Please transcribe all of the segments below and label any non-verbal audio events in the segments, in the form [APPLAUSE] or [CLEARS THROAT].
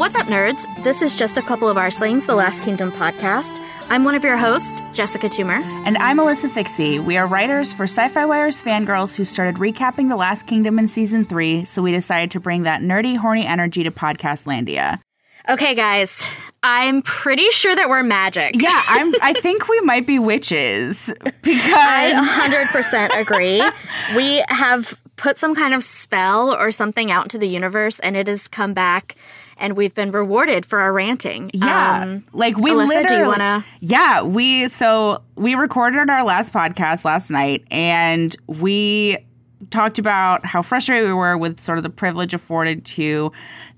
What's up, nerds? This is just a couple of Arslings, the Last Kingdom podcast. I'm one of your hosts, Jessica Toomer. And I'm Alyssa Fikse. We are writers for SYFY Wire's Fangrrls who started recapping The Last Kingdom in season three, so we decided to bring that nerdy, horny energy to Podcast Landia. Okay, guys, I'm pretty sure that we're magic. Yeah, I'm. [LAUGHS] I think we might be witches [LAUGHS] because I [LAUGHS] 100% agree. we have put some kind of spell or something out into the universe, and it has come back and we've been rewarded for our ranting. Yeah, um, like we Alyssa, literally. Do you wanna? Yeah, we so we recorded our last podcast last night, and we talked about how frustrated we were with sort of the privilege afforded to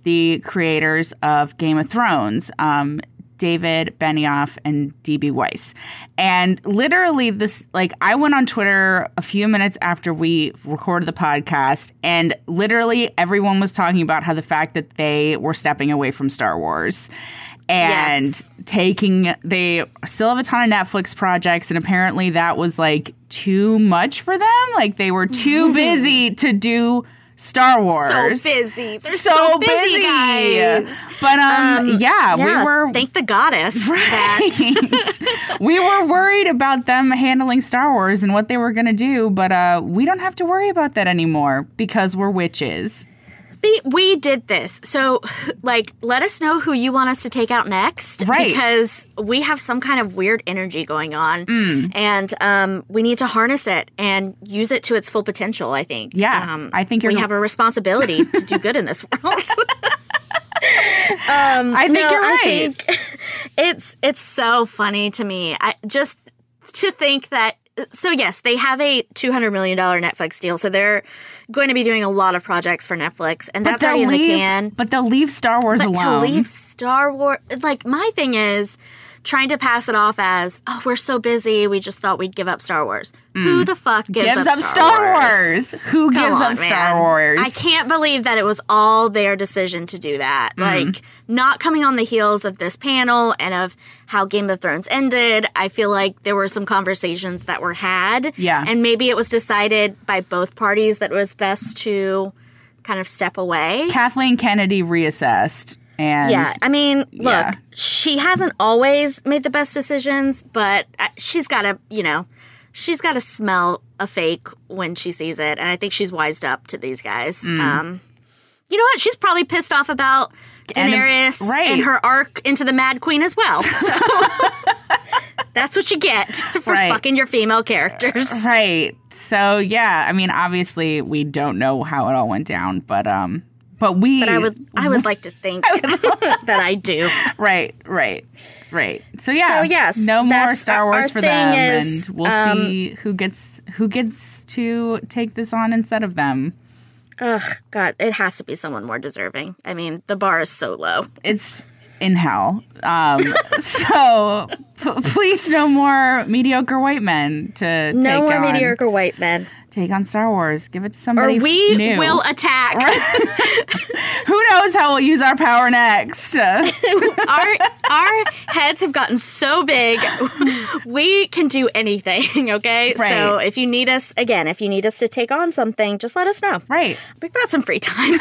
the creators of Game of Thrones. Um, David Benioff and DB Weiss. And literally this like I went on Twitter a few minutes after we recorded the podcast and literally everyone was talking about how the fact that they were stepping away from Star Wars and Yes. taking they still have a ton of Netflix projects and apparently that was like too much for them like they were too [LAUGHS] busy to do Star Wars. So busy. They're so, busy, guys. But um, yeah, we were Thank the goddess. [LAUGHS] That Right. [LAUGHS] we were worried about them handling Star Wars and what they were going to do, but uh, we don't have to worry about that anymore because we're witches. We, did this. So, [SIGHS] like, let us know who you want us to take out next. Right. Because we have some kind of weird energy going on. Mm. And um, we need to harness it and use it to its full potential, I think. Yeah, Um, I think you're- we have a responsibility [LAUGHS] to do good in this world. [LAUGHS] I think No, you're right. I think [LAUGHS] it's it's so funny to me. I just to think that so yes, they have a two hundred million dollar Netflix deal, so they're going to be doing a lot of projects for Netflix, and that's already in the can. but they'll leave Star Wars But alone. to leave Star Wars, like my thing is trying to pass it off as, oh, we're so busy, we just thought we'd give up Star Wars. Who the fuck gives, Mm. gives up, up Star Wars. Who Come gives on, up Star. Wars? I can't believe that it was all their decision to do that. Mm. Like, not coming on the heels of this panel and of how Game of Thrones ended. I feel like there were some conversations that were had. Yeah. And maybe it was decided by both parties that it was best to kind of step away. Kathleen Kennedy reassessed. And Yeah, I mean, look, Yeah. she hasn't always made the best decisions, but uh, she's got to, you know, she's got to smell a fake when she sees it, and I think she's wised up to these guys. Mm. Um, you know what? She's probably pissed off about And- Daenerys right. and her arc into the Mad Queen as well. So [LAUGHS] that's what you get [LAUGHS] for Right. fucking your female characters. Right. So yeah, I mean, obviously we don't know how it all went down, but um, but we. But I would, I would like to think [LAUGHS] that I do. Right, right, right. So yeah, So, yes, no more Star Wars our for thing them, is, and we'll um, see who gets who gets to take this on instead of them. Ugh, God, it has to be someone more deserving. I mean, the bar is so low. It's in hell. Um, [LAUGHS] so p- please, no more mediocre white men to take. No more on mediocre white men. take on Star Wars. Give it to Or somebody we new. will attack. [LAUGHS] Who knows how we'll use our power next? [LAUGHS] Our our heads have gotten so big. We can do anything, okay? Right. So if you need us again, if you need us to take on something, just let us know. right. We've got some free time.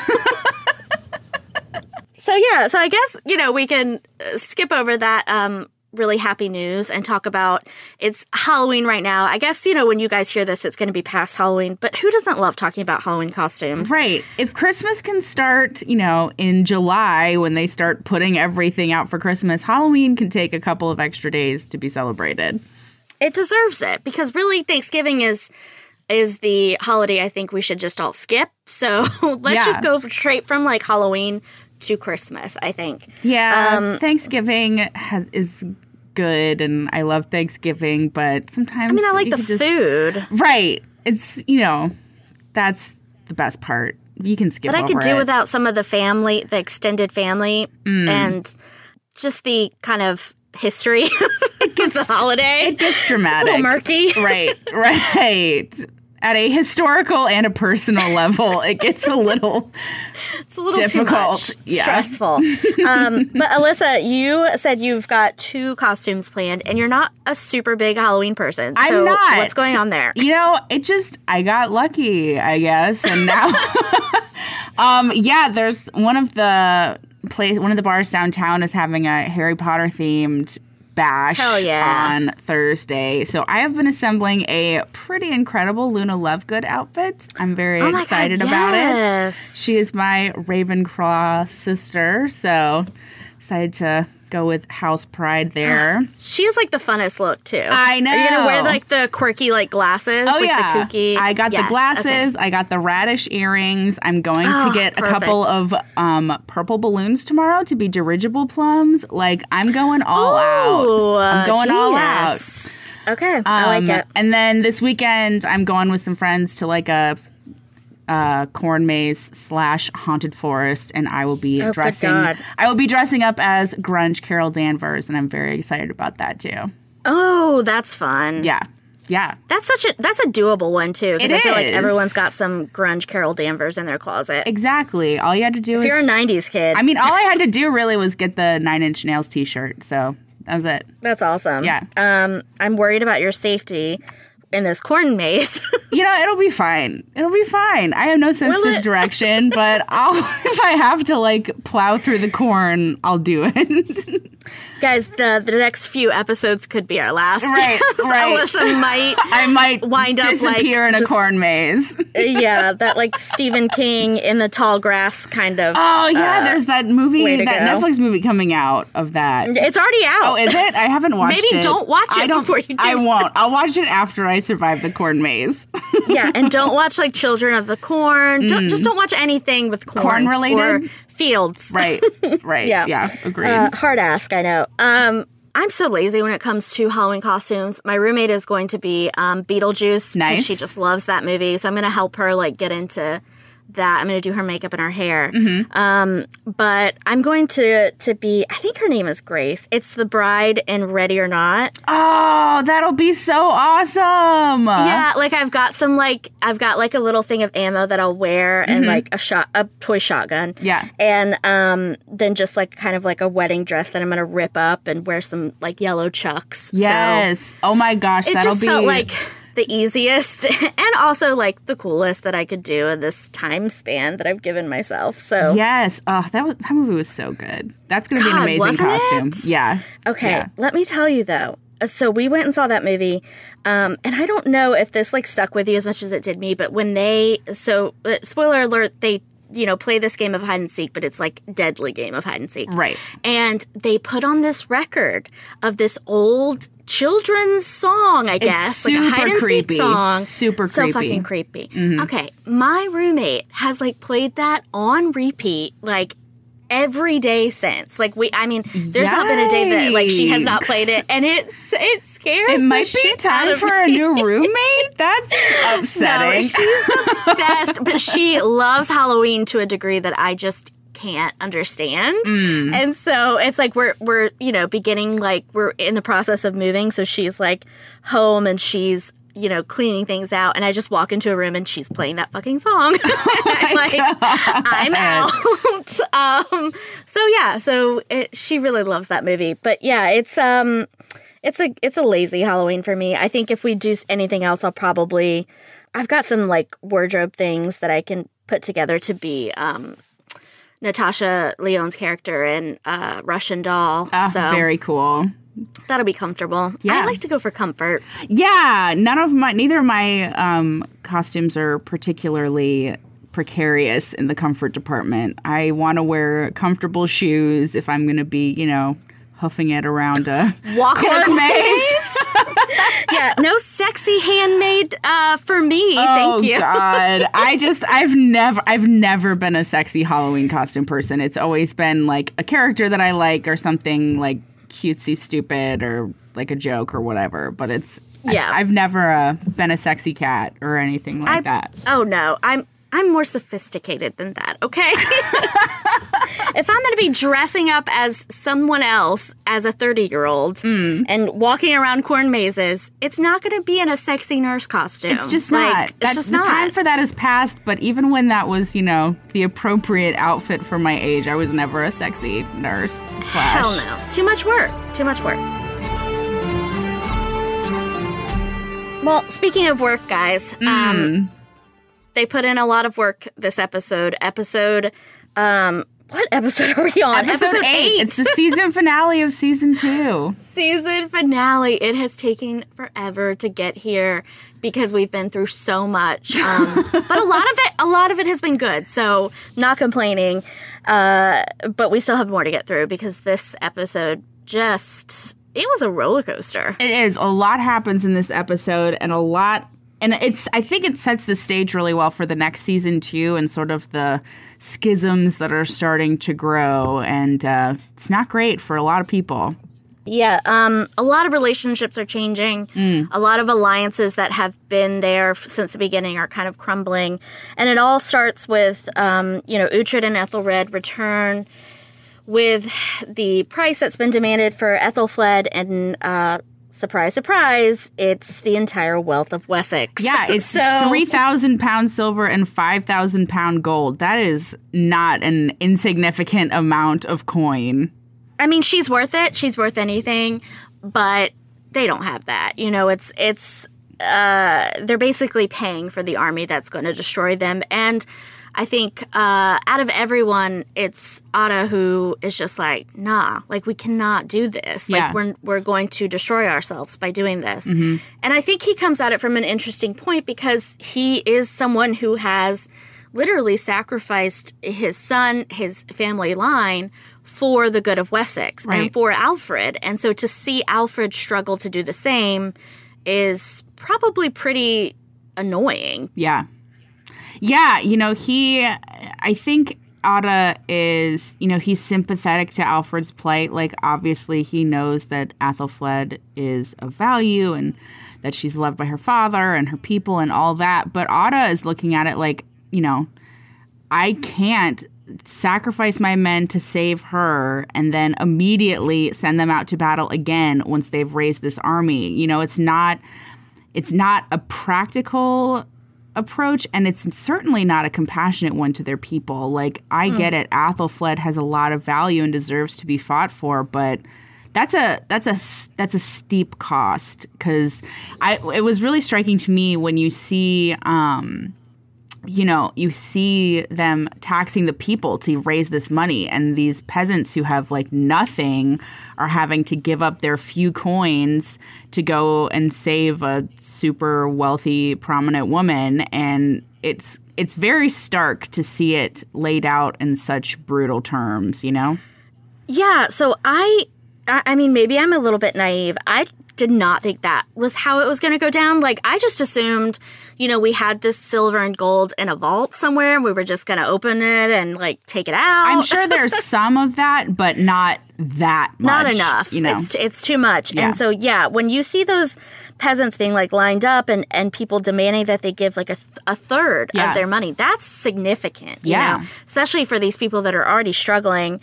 So yeah, so I guess you know we can uh, skip over that um, really happy news and talk about it's Halloween right now. I guess you know when you guys hear this, it's going to be past Halloween, but who doesn't love talking about Halloween costumes? Right. If Christmas can start, you know, in July when they start putting everything out for Christmas, Halloween can take a couple of extra days to be celebrated. It deserves it because really Thanksgiving is is the holiday I think we should just all skip. So [LAUGHS] let's Yeah. just go straight from like Halloween to Christmas. I think. Yeah, Um, Thanksgiving has is good and I love Thanksgiving, but sometimes I mean, I like the just- food. Right. It's, you know, That's the best part. You can skip But I could do it. without some of the family, the extended family, Mm. and just the kind of history [LAUGHS] it gets, the holiday. It gets dramatic. a dramatic. little murky. right, [LAUGHS] right. At a historical and a personal level, it gets a little It's a little Difficult, yeah. Stressful. um, [LAUGHS] but Alyssa, you said you've got two costumes planned, and you're not a super big Halloween person. I'm not. what's going on there? You know, it just I got lucky, I guess, and now, [LAUGHS] um, yeah, there's one of the place, one of the bars downtown is having a Harry Potter themed bash yeah. on Thursday. So I have been assembling a pretty incredible Luna Lovegood outfit. I'm very Oh my God, excited about it. She is my Ravenclaw sister, so excited to go with house pride there. [GASPS] She has like the funnest look too. I know. Are you gonna wear like the quirky like glasses? Oh like yeah, the kooky. I got Yes, the glasses. okay. I got the radish earrings. I'm going Oh, to get a couple of um, purple balloons tomorrow to be dirigible plums. Like I'm going all out. I'm going all out. Okay, I like Um, it. And then this weekend, I'm going with some friends to like a. Uh, corn maze slash haunted forest, and I will be Oh, dressing. God. I will be dressing up as grunge Carol Danvers, and I'm very excited about that too. Oh, that's fun. Yeah, yeah. That's such a that's a doable one too. Because I feel like everyone's got some grunge Carol Danvers in their closet. Exactly. All you had to do if is you're a '90s kid, I mean, all I had to do really was get the Nine Inch Nails T-shirt. So that was it. that's awesome. Yeah. Um, I'm worried about your safety in this corn maze. [LAUGHS] You know, it'll be fine. It'll be fine. I have no sense of [LAUGHS] direction, but I'll [LAUGHS] if I have to like plow through the corn, I'll do it. Guys, the the next few episodes could be our last. Right, [LAUGHS] right. Alyssa might [LAUGHS] I might Wind up, like, disappear in a just- corn maze. [LAUGHS] yeah, that like Stephen King in the tall grass kind of. Oh yeah, uh, there's that movie, that go. Netflix movie coming out of that. it's already out. Oh, is it? I haven't watched Maybe it. Maybe don't watch it don't, before you do I won't. I'll watch it after I survive the corn maze. yeah, and don't watch like Children of the Corn. Don't just don't watch anything with corn, Mm. Corn related? Fields. [LAUGHS] right. Right. Yeah. Yeah. Agreed. Uh, hard ask, I know. Um, I'm so lazy when it comes to Halloween costumes. My roommate is going to be um, Beetlejuice. Nice. She just loves that movie, so I'm going to help her like get into that. I'm going to do her makeup and her hair. Mm-hmm. Um, but I'm going to to be. I think her name is Grace. It's the bride in Ready or Not. Oh, that'll be so awesome. Yeah, like I've got some like I've got like a little thing of ammo that I'll wear and like a shot a toy shotgun. Mm-hmm. Yeah. And um then just like kind of like a wedding dress that I'm gonna rip up and wear some like yellow chucks. So Yes. oh my gosh, it that'll just be felt like the easiest [LAUGHS] and also like the coolest that I could do in this time span that I've given myself. So Yes. Oh, that was that movie was so good. That's gonna be an amazing costume. it? Yeah. Okay, Yeah. let me tell you though. uh, So we went and saw that movie, um, and I don't know if this like stuck with you as much as it did me. But when they, so uh, spoiler alert, they you know play this game of hide and seek, but it's like deadly game of hide and seek, Right. And they put on this record of this old children's song, I guess, like a hide and creepy. seek song, Super so creepy. Mm-hmm. fucking creepy. Okay, my roommate has like played that on repeat, like every day since. Like we, I mean, there's not been a day that like she has not played it, and it's it scares. It might be time for a new [LAUGHS] roommate. That's upsetting. No, she's the [LAUGHS] best, but she loves Halloween to a degree that I just can't understand. Mm. And so it's like we're we're you know beginning like we're in the process of moving, so she's like home and she's you know cleaning things out, and I just walk into a room and she's playing that fucking song. [LAUGHS] [LAUGHS] I'm like I'm out. [LAUGHS] um, so yeah, so it, she really loves that movie, but yeah, it's um it's a it's a lazy Halloween for me. I think if we do anything else, I'll probably I've got some like wardrobe things that I can put together to be um Natasha Lyonne's character in uh Russian Doll. Ah, so very cool. that'll be comfortable. Yeah. I like to go for comfort. Yeah, none of my neither of my um, costumes are particularly precarious in the comfort department. I want to wear comfortable shoes if I'm going to be, you know, huffing it around a Walking maze. [LAUGHS] [LAUGHS] yeah, no sexy handmade uh for me. oh Thank you. [LAUGHS] God, I just I've never I've never been a sexy Halloween costume person. It's always been like a character that I like or something like cutesy, stupid, or like a joke or whatever. But it's Yeah. I've never uh, been a sexy cat or anything like I- that. Oh no, I'm I'm more sophisticated than that. Okay. [LAUGHS] if I'm going to be dressing up as someone else as a 30 year old Mm. and walking around corn mazes, it's not going to be in a sexy nurse costume. It's just Like, not. It's That's, just the not. time for that is past. But even when that was, you know, the appropriate outfit for my age, I was never a sexy nurse slash. Hell no. Too much work. Too much work. Well, speaking of work, guys, Mm. um, they put in a lot of work this episode. Episode, um, what episode [LAUGHS] are we on? Episode, eight. It's the season finale of season two. [LAUGHS] season finale. It has taken forever to get here because we've been through so much. Um, [LAUGHS] but a lot of it, a lot of it has been good. So not complaining. Uh, but we still have more to get through because this episode just it was a roller coaster. It is. A lot happens in this episode, and a lot. And it's. I think it sets the stage really well for the next season too, and sort of the schisms that are starting to grow. And uh, it's not great for a lot of people. Yeah, um, a lot of relationships are changing. A lot of alliances that have been there since the beginning are kind of crumbling, and it all starts with, um, you know, Uhtred and Ethelred return with the price that's been demanded for Aethelflaed, and uh, surprise, surprise, it's the entire wealth of Wessex. Yeah, [LAUGHS] it's so three thousand pound silver and five thousand pound gold. That is not an insignificant amount of coin. I mean, she's worth it. She's worth anything, but they don't have that. You know, it's it's uh, they're basically paying for the army that's going to destroy them. And I think uh, out of everyone, it's Odda who is just like, nah, like we cannot do this. Like Yeah. we're we're going to destroy ourselves by doing this. And I think he comes at it from an interesting point because he is someone who has literally sacrificed his son, his family line for the good of Wessex Right. and for Alfred. And so to see Alfred struggle to do the same is probably pretty annoying. Yeah. Yeah, you know, he I think Odda is, you know, he's sympathetic to Alfred's plight. Like obviously he knows that Aethelflaed is of value and that she's loved by her father and her people and all that. But Odda is looking at it like, you know, I can't sacrifice my men to save her and then immediately send them out to battle again once they've raised this army. You know, it's not it's not a practical approach and it's certainly not a compassionate one to their people. Like I get it, Aethelflaed has a lot of value and deserves to be fought for, but that's a that's a that's a steep cost cuz I it was really striking to me when you see um you know, you see them taxing the people to raise this money, and these peasants who have like nothing are having to give up their few coins to go and save a super wealthy, prominent woman. And it's it's very stark to see it laid out in such brutal terms, you know? Yeah, so I I mean maybe I'm a little bit naive. I did not think that was how it was going to go down. Like I just assumed, you know, we had this silver and gold in a vault somewhere and we were just going to open it and like take it out. I'm [LAUGHS] sure there's some of that, but not that much. not enough. You know? It's it's too much. Yeah. And so yeah, when you see those peasants being like lined up and and people demanding that they give like a, th- a third Yeah. of their money, that's significant. You Yeah. know, especially for these people that are already struggling.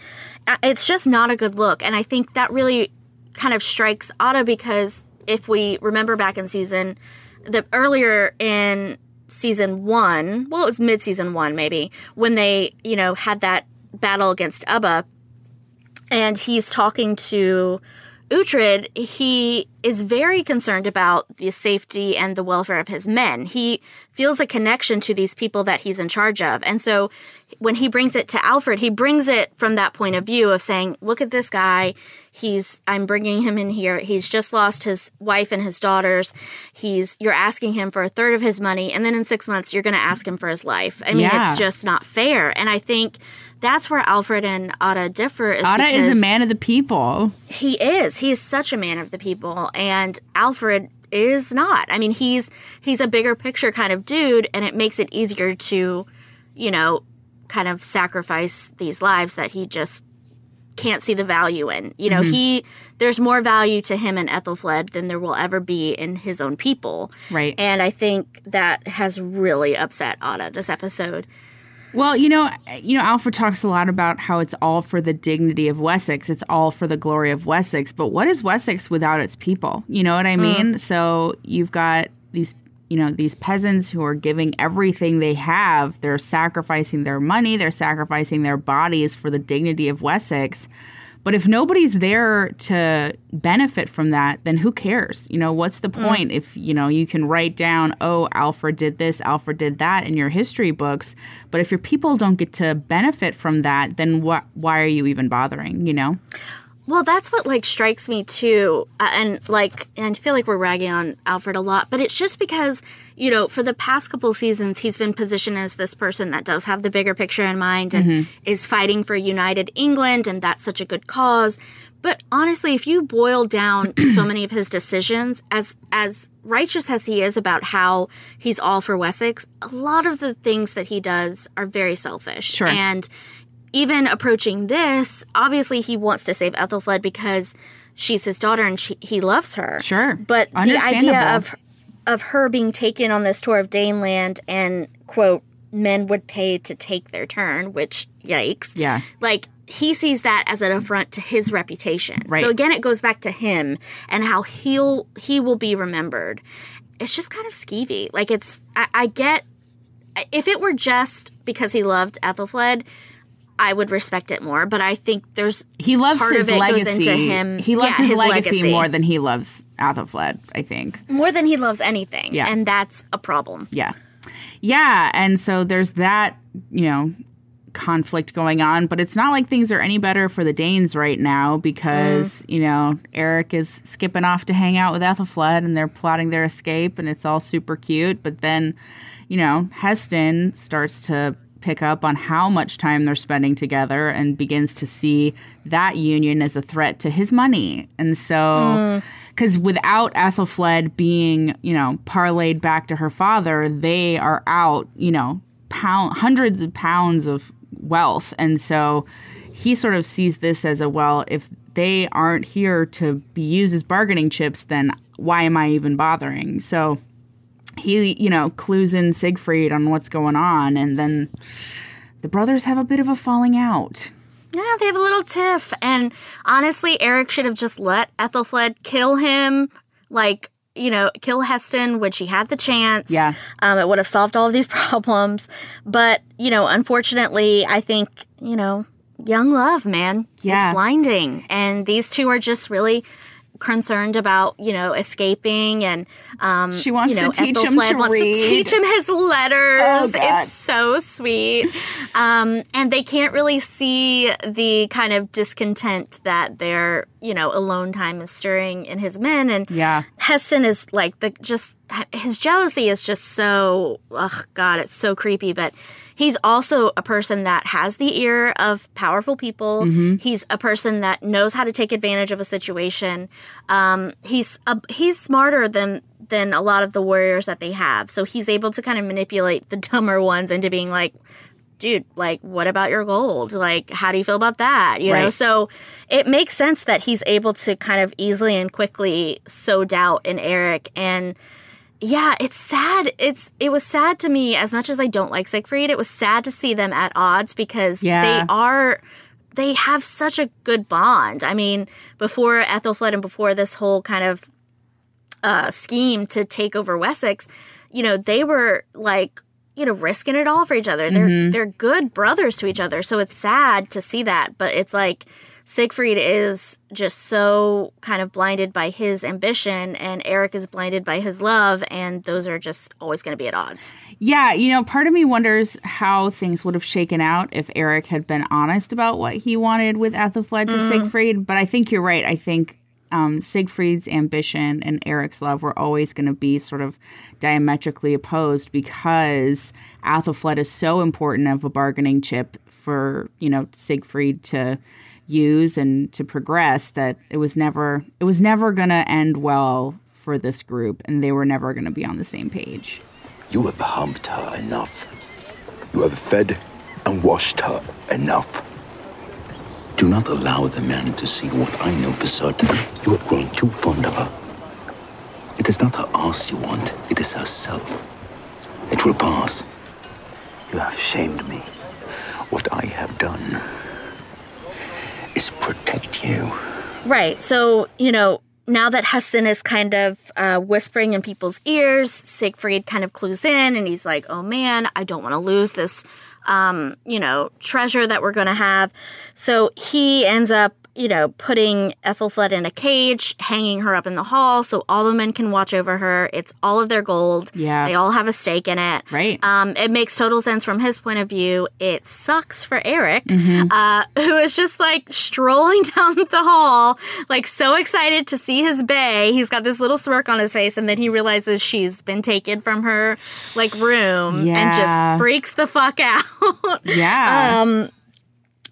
Uh, It's just not a good look, and I think that really kind of strikes Odda because if we remember back in season the earlier in season one, well, it was mid season one maybe when they you know had that battle against Ubba and he's talking to Uhtred, he is very concerned about the safety and the welfare of his men. He feels a connection to these people that he's in charge of. And so when he brings it to Alfred, he brings it from that point of view of saying, look at this guy. He's, I'm bringing him in here. He's just lost his wife and his daughters. He's, you're asking him for a third of his money. And then in six months, you're going to ask him for his life. I mean, Yeah. it's just not fair. And I think that's where Alfred and Odda differ. Is Odda is a man of the people. he is. He is such a man of the people, and Alfred is not. I mean, he's he's a bigger picture kind of dude, and it makes it easier to, you know, kind of sacrifice these lives that he just can't see the value in. You know, mm-hmm. he there's more value to him in Aethelflaed than there will ever be in his own people. Right. And I think that has really upset Odda this episode. Well, you know, you know, Alfred talks a lot about how it's all for the dignity of Wessex. It's all for the glory of Wessex. But what is Wessex without its people? You know what I mm. mean? So you've got these, you know, these peasants who are giving everything they have. They're sacrificing their money. They're sacrificing their bodies for the dignity of Wessex. But if nobody's there to benefit from that, then who cares? You know, what's the mm. point if, you know, you can write down, oh, Alfred did this, Alfred did that in your history books, but if your people don't get to benefit from that, then wh- why are you even bothering, you know? Well, that's what like strikes me too, uh, and like, and I feel like we're ragging on Alfred a lot, but it's just because you know, for the past couple seasons, he's been positioned as this person that does have the bigger picture in mind and is fighting for united England, and that's such a good cause. But honestly, if you boil down [CLEARS THROAT] so many of his decisions, as as righteous as he is about how he's all for Wessex, a lot of the things that he does are very selfish. Sure. And even approaching this, obviously he wants to save Aethelflaed because she's his daughter and she, he loves her. Sure. But the idea of of her being taken on this tour of Daneland and quote men would pay to take their turn, which yikes. Yeah. Like he sees that as an affront to his reputation. Right. So again, it goes back to him and how he'll he will be remembered. It's just kind of skeevy. Like it's I, I get if it were just because he loved Aethelflaed, I would respect it more. But I think there's He loves part his of it goes legacy. into him. He loves yeah, his, legacy, legacy more than he loves Aethelflaed, I think. more than he loves anything. Yeah. and that's a problem. Yeah. Yeah. And so there's that, you know, conflict going on, but it's not like things are any better for the Danes right now because, mm. you know, Erik is skipping off to hang out with Aethelflaed and they're plotting their escape and it's all super cute. But then, you know, Haesten starts to pick up on how much time they're spending together and begins to see that union as a threat to his money. And so, hmm. because without Aethelflaed being, you know, parlayed back to her father, they are out, you know, pound hundreds of pounds of wealth. And so he sort of sees this as a well, if they aren't here to be used as bargaining chips, then why am I even bothering? So he, you know, clues in Siegfried on what's going on, and then the brothers have a bit of a falling out. Yeah, they have a little tiff. And honestly, Erik should have just let Aethelflaed kill him, like, you know, kill Haesten when she had the chance. Yeah. Um, it would have solved all of these [LAUGHS] problems. But, you know, unfortunately, I think, you know, young love, man. Yeah. It's blinding. And these two are just really concerned about you know escaping and um She wants you know, to teach him to wants read. to teach him his letters. Oh, it's so sweet. Um and they can't really see the kind of discontent that their you know alone time is stirring in his men. And Yeah. Haesten is like the just his jealousy is just so oh god it's so creepy. But he's also a person that has the ear of powerful people. He's a person that knows how to take advantage of a situation. Um he's a, he's smarter than than a lot of the warriors that they have. So he's able to kind of manipulate the [LAUGHS] dumber ones into being like dude, like, what about your gold? Like, how do you feel about that? You know, so it makes sense that he's able to kind of easily and quickly sow doubt in Erik. And yeah, it's sad. It's it was sad to me as much as I don't like Siegfried. It was sad to see them at odds because Yeah. they are they have such a good bond. I mean, before Aethelflaed and before this whole kind of uh, scheme to take over Wessex, you know, they were like, you know, risking it all for each other. They're mm-hmm. they're good brothers to each other. So it's sad to see that, but it's like Siegfried is just so kind of blinded by his ambition and Erik is blinded by his love and those are just always going to be at odds. Yeah, you know, part of me wonders how things would have shaken out if Erik had been honest about what he wanted with Aethelflaed to mm-hmm. Siegfried. But I think you're right. I think um, Siegfried's ambition and Erik's love were always going to be sort of diametrically opposed because Aethelflaed is so important of a bargaining chip for you know Siegfried to use and to progress that it was never it was never going to end well for this group and they were never going to be on the same page. You have humped her enough. You have fed and washed her enough. Do not allow the man to see what I know for certain. You have grown too fond of her. It is not her ass you want, it is herself. It will pass. You have shamed me. What I have done is protect you. Right. So, you know, now that Haesten is kind of uh, whispering in people's ears, Siegfried kind of clues in and he's like, oh man, I don't want to lose this, um, you know, treasure that we're going to have. So he ends up you know, putting Aethelflaed in a cage, hanging her up in the hall so all the men can watch over her. It's all of their gold. Yeah. They all have a stake in it. Right. Um, it makes total sense from his point of view. It sucks for Erik, uh, [LAUGHS] who is just like strolling [LAUGHS] down the hall, like so excited to see his bay. He's got this little smirk on his face, and then he realizes she's been taken from her like room and just freaks the fuck [LAUGHS] out. Yeah. um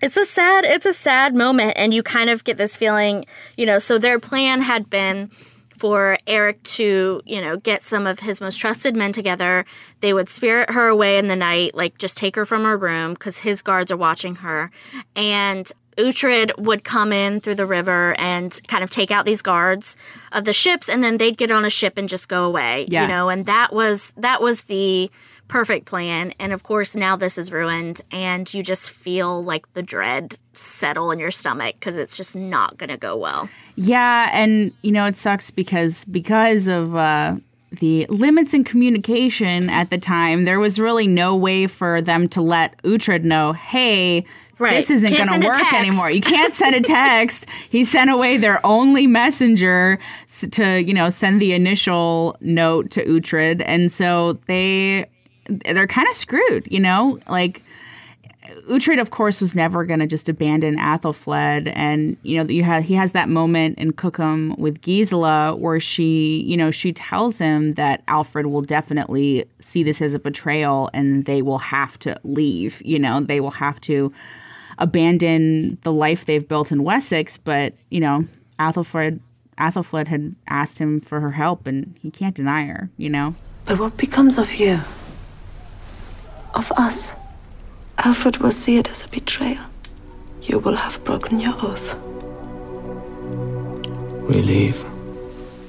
it's a sad it's a sad moment and you kind of get this feeling you know so their plan had been for Erik to, you know, get some of his most trusted men together. They would spirit her away in the night, like just take her from her room because his guards are watching her. And Uhtred would come in through the river and kind of take out these guards of the ships, and then they'd get on a ship and just go away. Yeah. You know, and that was that was the perfect plan. And of course, now this is ruined, and you just feel like the dread settle in your stomach because it's just not going to go well. Yeah, and you know it sucks because because of uh, the limits in communication at the time, there was really no way for them to let Uhtred know, hey. Right. This isn't going to work anymore. You can't send a [LAUGHS] text. he sent away their only messenger to, you know, send the initial note to Uhtred, and so they they're kind of screwed. You know, like Uhtred, of course, was never going to just abandon Aethelflaed, and you know you have he has that moment in Cookham with Gisela where she, you know, she tells him that Alfred will definitely see this as a betrayal, and they will have to leave. You know, they will have to abandon the life they've built in Wessex. But you know, Athelfred, Aethelflaed had asked him for her help, and he can't deny her. You know. But what becomes of you? Of us? Alfred will see it as a betrayal. You will have broken your oath. We leave.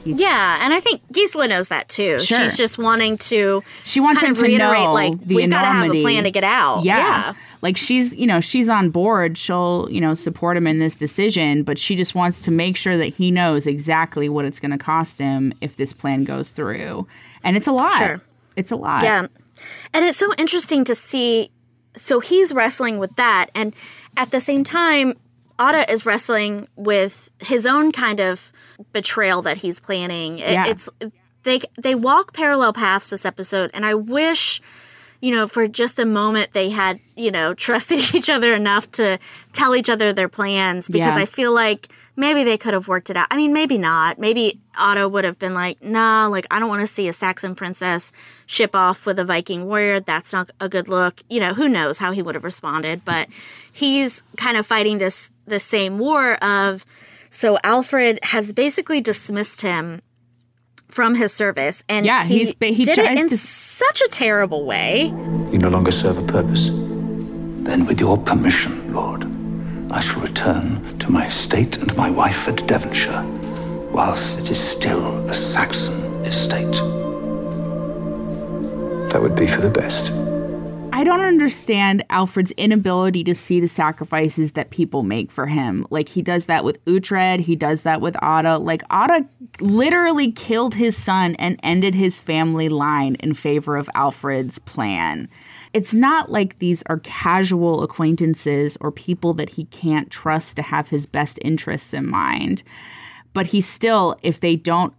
Yeah, and I think Gisela knows that too. Sure. She's just wanting to. She wants kind him of to reiterate, know like the we've got to have a plan to get out. Yeah. yeah. Like she's, you know, she's on board. She'll, you know, support him in this decision, but she just wants to make sure that he knows exactly what it's going to cost him if this plan goes through. And it's a lot. Sure. It's a lot. Yeah. And it's so interesting to see. So he's wrestling with that. And at the same time, Odda is wrestling with his own kind of betrayal that he's planning. Yeah. It's they they walk parallel paths this episode, and I wish, you know, for just a moment they had, you know, [LAUGHS] trusted each other enough to tell each other their plans because Yeah. I feel like maybe they could have worked it out. I mean, maybe not. Maybe Odda would have been like, nah, like I don't want to see a Saxon princess ship off with a Viking warrior. That's not a good look. You know, who knows how he would have responded, but he's kind of fighting this the same war of so Alfred has basically dismissed him from his service and Yeah, he, he's he did it in to- such a terrible way. You no longer serve a purpose. Then, with your permission, Lord, I shall return to my estate and my wife at Devonshire, whilst it is still a Saxon estate. That would be for the best. I don't understand Alfred's inability to see the sacrifices that people make for him. Like he does that with Uhtred, he does that with Odda. Like Odda literally killed his son and ended his family line in favor of Alfred's plan. It's not like these are casual acquaintances or people that he can't trust to have his best interests in mind. But he still, if they don't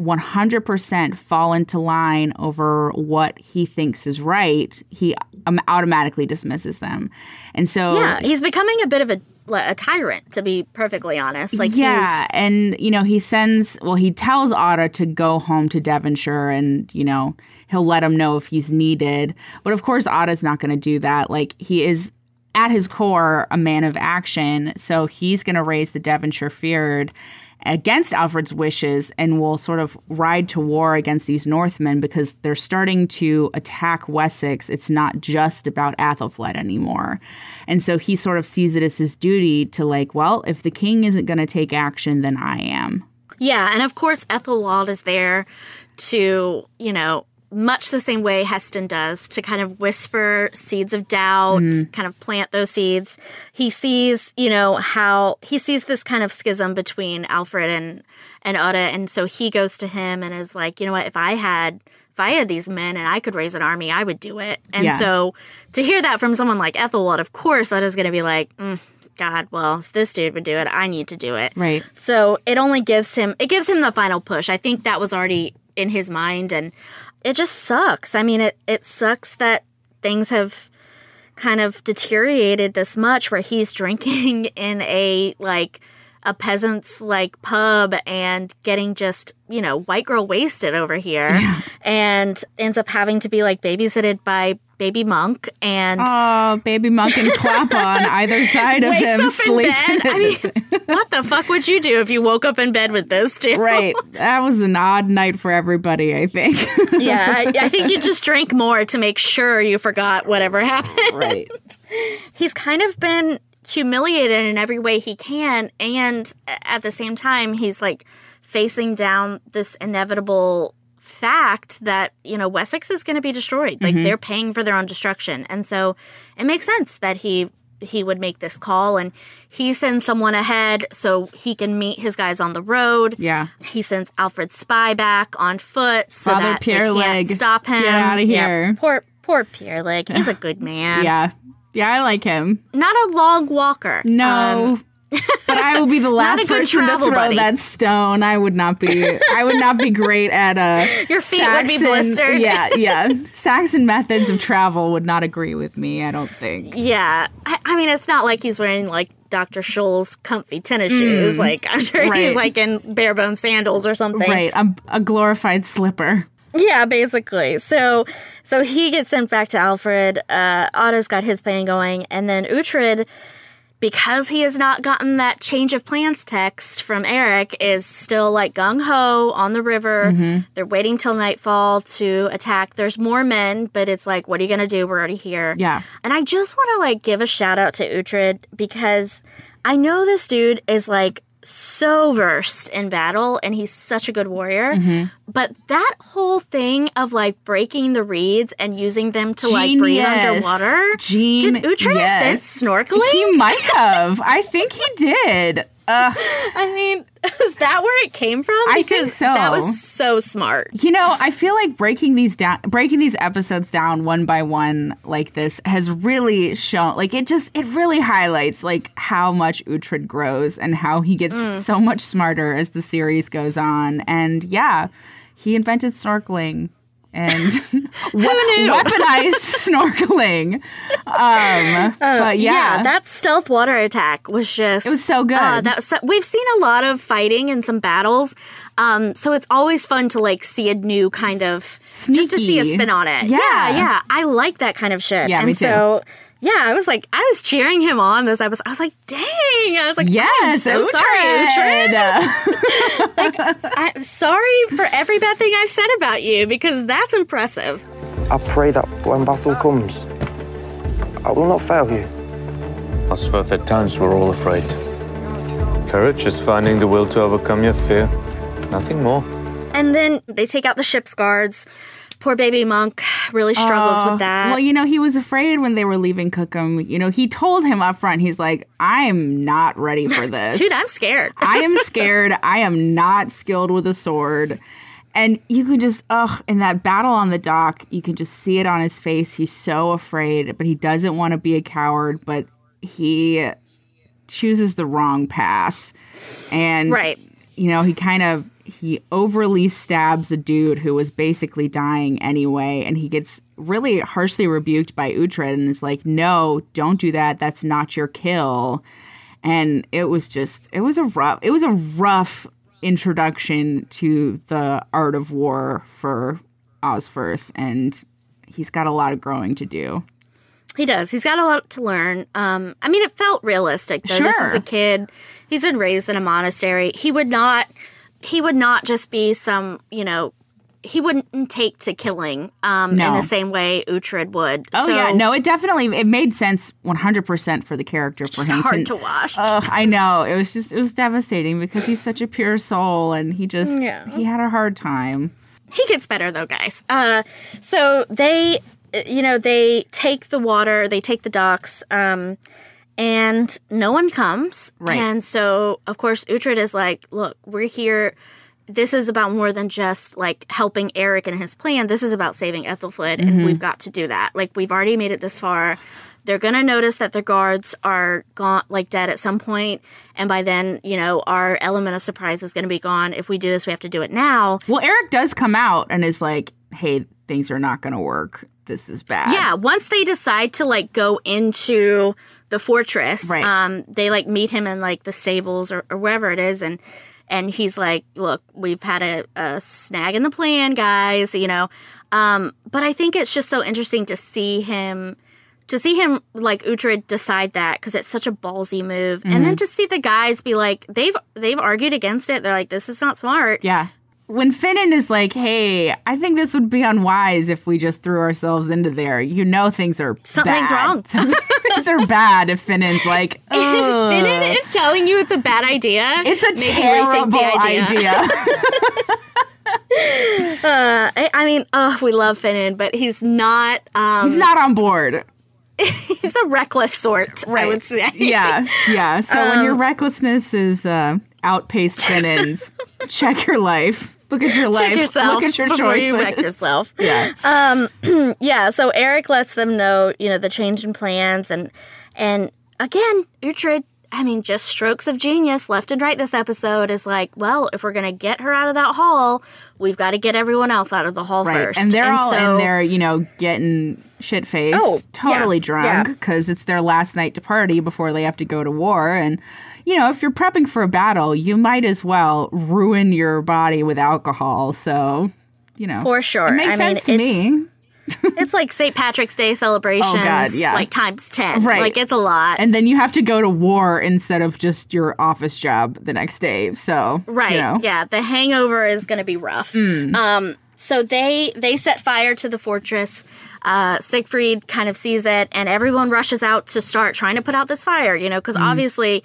100% fall into line over what he thinks is right, he um, automatically dismisses them. And so Yeah, he's becoming a bit of a a tyrant to be perfectly honest. Like yeah, and you know he sends well he tells Odda to go home to Devonshire and you know he'll let him know if he's needed. But of course Odda's not going to do that. Like he is at his core a man of action, so he's going to raise the Devonshire fyrd against Alfred's wishes and will sort of ride to war against these Northmen because they're starting to attack Wessex. It's not just about Aethelflaed anymore. And so he sort of sees it as his duty to, like, well, if the king isn't going to take action, then I am. Yeah, and of course Ethelwald is there to, you know, much the same way Heston does to kind of whisper seeds of doubt, Mm-hmm. kind of plant those seeds. He sees, you know, how he sees this kind of schism between Alfred and and Odda, and so he goes to him and is like, you know what, if I had if I had these men and I could raise an army, I would do it. And Yeah. so to hear that from someone like Ethelwald, of course, Odda's going to be like, mm, God, well, if this dude would do it, I need to do it. Right. So it only gives him it gives him the final push. I think that was already in his mind and it just sucks. I mean it it sucks that things have kind of deteriorated this much where he's [LAUGHS] drinking in a like a peasant's like pub and getting just, you know, white girl wasted over here and ends up having to be like babysitted by baby monk and Oh, baby monk and clap on [LAUGHS] either side of him sleeping. I mean, [LAUGHS] what the fuck would you do if you woke up in bed with this dude? right. That was an odd night for everybody, I think. [LAUGHS] Yeah, I, I think you just drank more to make sure you forgot whatever happened. right. He's kind of been humiliated in every way he can, and at the same time, he's like facing down this inevitable fact that you know Wessex is going to be destroyed. Like they're paying for their own destruction, and so it makes sense that he he would make this call and he sends someone ahead so he can meet his guys on the road. Yeah. He sends Alfred's spy back on foot so Father that Pierre they can't Leg, stop him. get outta Yeah, here. poor poor Pyrlig. He's a good [SIGHS] man. Yeah. Yeah, I like him. Not a long walker. No. Um, but I will be the [LAUGHS] last person to throw buddy. that stone. I would not be. I would not be great at uh, [LAUGHS] Your feet would be Saxon- blistered. Yeah, [LAUGHS] yeah. Saxon methods of travel would not agree with me. I don't think. yeah. I, I mean, it's not like he's wearing like Dr. Scholl's comfy tennis shoes. Like, I'm sure Mm. Right. he's like in bare bone sandals or something. Right, a, a glorified slipper. Yeah, basically. So so he gets sent back to Alfred. Uh Odda's got his plan going, and then Uhtred, because he has not gotten that change of plans text from Erik, is still like gung ho on the river. Mm-hmm. They're waiting till nightfall to attack. There's more men, but it's like, what are you gonna do? We're already here. Yeah. And I just want to like give a shout out to Uhtred because I know this dude is like so versed in battle and he's such a good warrior. Mm-hmm. But that whole thing of like breaking the reeds and using them to like breathe underwater. Gene- did Uhtred yes. snorkeling? He might have. I think he did. Uh, I mean, [LAUGHS] is that where it came from? I think Because so. That was so smart. You know, I feel like breaking these down, breaking these episodes down one by one like this has really shown, like it just, it really highlights like how much Uhtred grows and how he gets Mm. so much smarter as the series goes on. And yeah, he invented snorkeling and [LAUGHS] we- [LAUGHS] weaponized snorkeling. Um, [LAUGHS] but yeah, that stealth water attack was just it was so good. Uh, that so, we've seen a lot of fighting and some battles, um, so it's always fun to like see a new kind of just to see a spin on it. Yeah. yeah, yeah. I like that kind of shit. Yeah, and me too. so. Yeah, I was like, I was cheering him on this episode. I was like, dang! I was like, oh, I'm yes, so sorry, Uhtred. Uhtred. [LAUGHS] I'm sorry for every bad thing I've said about you because that's impressive. I pray that when battle comes, I will not fail you. Osferth, at times we're all afraid. Courage is finding the will to overcome your fear. Nothing more. And then they take out the ship's guards. Poor baby monk really struggles with oh, that. Well, you know, he was afraid when they were leaving Cookham. You know, he told him up front, he's like, I'm not ready for [LAUGHS] this. Dude, I'm scared. I am [LAUGHS] scared. I am not skilled with a sword. And you can just, ugh, in that battle on the dock, you can just see it on his face. He's so afraid, but he doesn't want to be a coward, but he chooses the wrong path. And, Right. you know, he kind of, he overly stabs a dude who was basically dying anyway. And he gets really harshly rebuked by Uhtred and is like, no, don't do that. That's not your kill and it was just it was a rough it was a rough introduction to the art of war for Osferth and he's got a lot of growing to do. He does. He's got a lot to learn. Um, I mean, it felt realistic. Though. This is a kid. He's been raised in a monastery. He would not. He would not just be some. You know, he wouldn't take to killing um, in the same way Uhtred would. Oh So yeah, no, it definitely it made sense 100% for the character for him. Hard to to watch. Oh, I know. It was just it was devastating because he's such a pure soul and he just Yeah. he had a hard time. he gets better though, guys. Uh, so they, you know, they take the water, they take the docks, um, and no one comes. Right. And so, of course, Uhtred is like, "Look, we're here. This is about more than just like helping Erik and his plan. This is about saving Aethelflaed, and mm-hmm. we've got to do that. Like, we've already made it this far." They're gonna notice that the guards are gone, like dead at some point, and by then, you know, our element of surprise is gonna be gone. If we do this, we have to do it now. Well, Erik does come out and is like, "Hey, things are not going to work. This is bad." Yeah, once they decide to like go into the fortress, Right. um, they like meet him in like the stables or, or wherever it is, and and he's like, "Look, we've had a, a snag in the plan, guys," you know. Um, but I think it's just so interesting to see him. To see him like Uhtred decide that because it's such a ballsy move, and Mm-hmm. then to see the guys be like they've they've argued against it. They're like, "This is not smart." Yeah. When Finnan is like, "Hey, I think this would be unwise if we just threw ourselves into there," you know things are Something's bad. wrong. [LAUGHS] things are bad if Finnan's like, [LAUGHS] "Ugh." Finnan is telling you it's a bad idea. It's a Maybe terrible the idea. [LAUGHS] I, I mean, oh, we love Finnan, but he's not. Um, He's not on board. he's a reckless sort. I would say. Yeah, yeah. So when Um, your recklessness is uh, outpaced Finnan's, check your life. Look at your life. Check yourself Look at your before choices. you wreck yourself. Yeah. Um, [CLEARS THROAT] yeah. So Erik lets them know, you know, the change in plans, and and again, Uhtred. I mean, just strokes of genius left and right. This episode is like, well, if we're gonna get her out of that hall, we've got to get everyone else out of the hall Right. first. And they're all so- in there, you know, getting shit faced, Oh, totally yeah, drunk yeah. because it's their last night to party before they have to go to war. And, you know, if you're prepping for a battle, you might as well ruin your body with alcohol. So, you know, For sure. It makes I mean, sense to it's- me. It's [LAUGHS] like St. Patrick's Day celebrations, Oh, God, yeah. like times ten. Right. Like it's a lot. And then you have to go to war instead of just your office job the next day. So, Right. you know. Yeah, the hangover is going to be rough. Um, so they they set fire to the fortress. Uh, Siegfried kind of sees it, and everyone rushes out to start trying to put out this fire. You know, because obviously,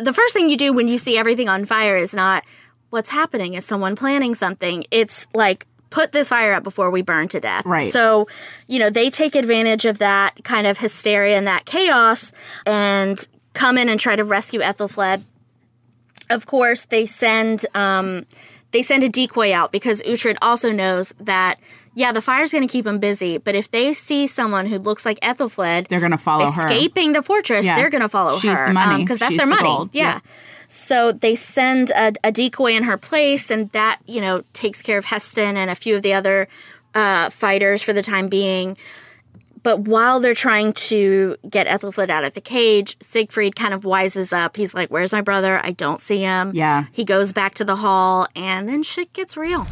the first thing you do when you see everything on fire is not what's happening. Is someone planning something? It's like put this fire up before we burn to death. Right. So, you know, they take advantage of that kind of hysteria and that chaos, and come in and try to rescue Aethelflaed of course they send um they send a decoy out because Uhtred also knows that yeah the fire's going to keep them busy but if they see someone who looks like Aethelflaed They're going to follow her. escaping the fortress Yeah. they're going to follow She's her the money. because that's She's their the money gold. yeah. Yeah. So they send a, a decoy in her place, and that you know takes care of Haesten and a few of the other uh, fighters for the time being. But while they're trying to get Aethelflaed out of the cage, Siegfried kind of wises up. He's like, "Where's my brother? I don't see him." Yeah. He goes back to the hall, and then shit gets real.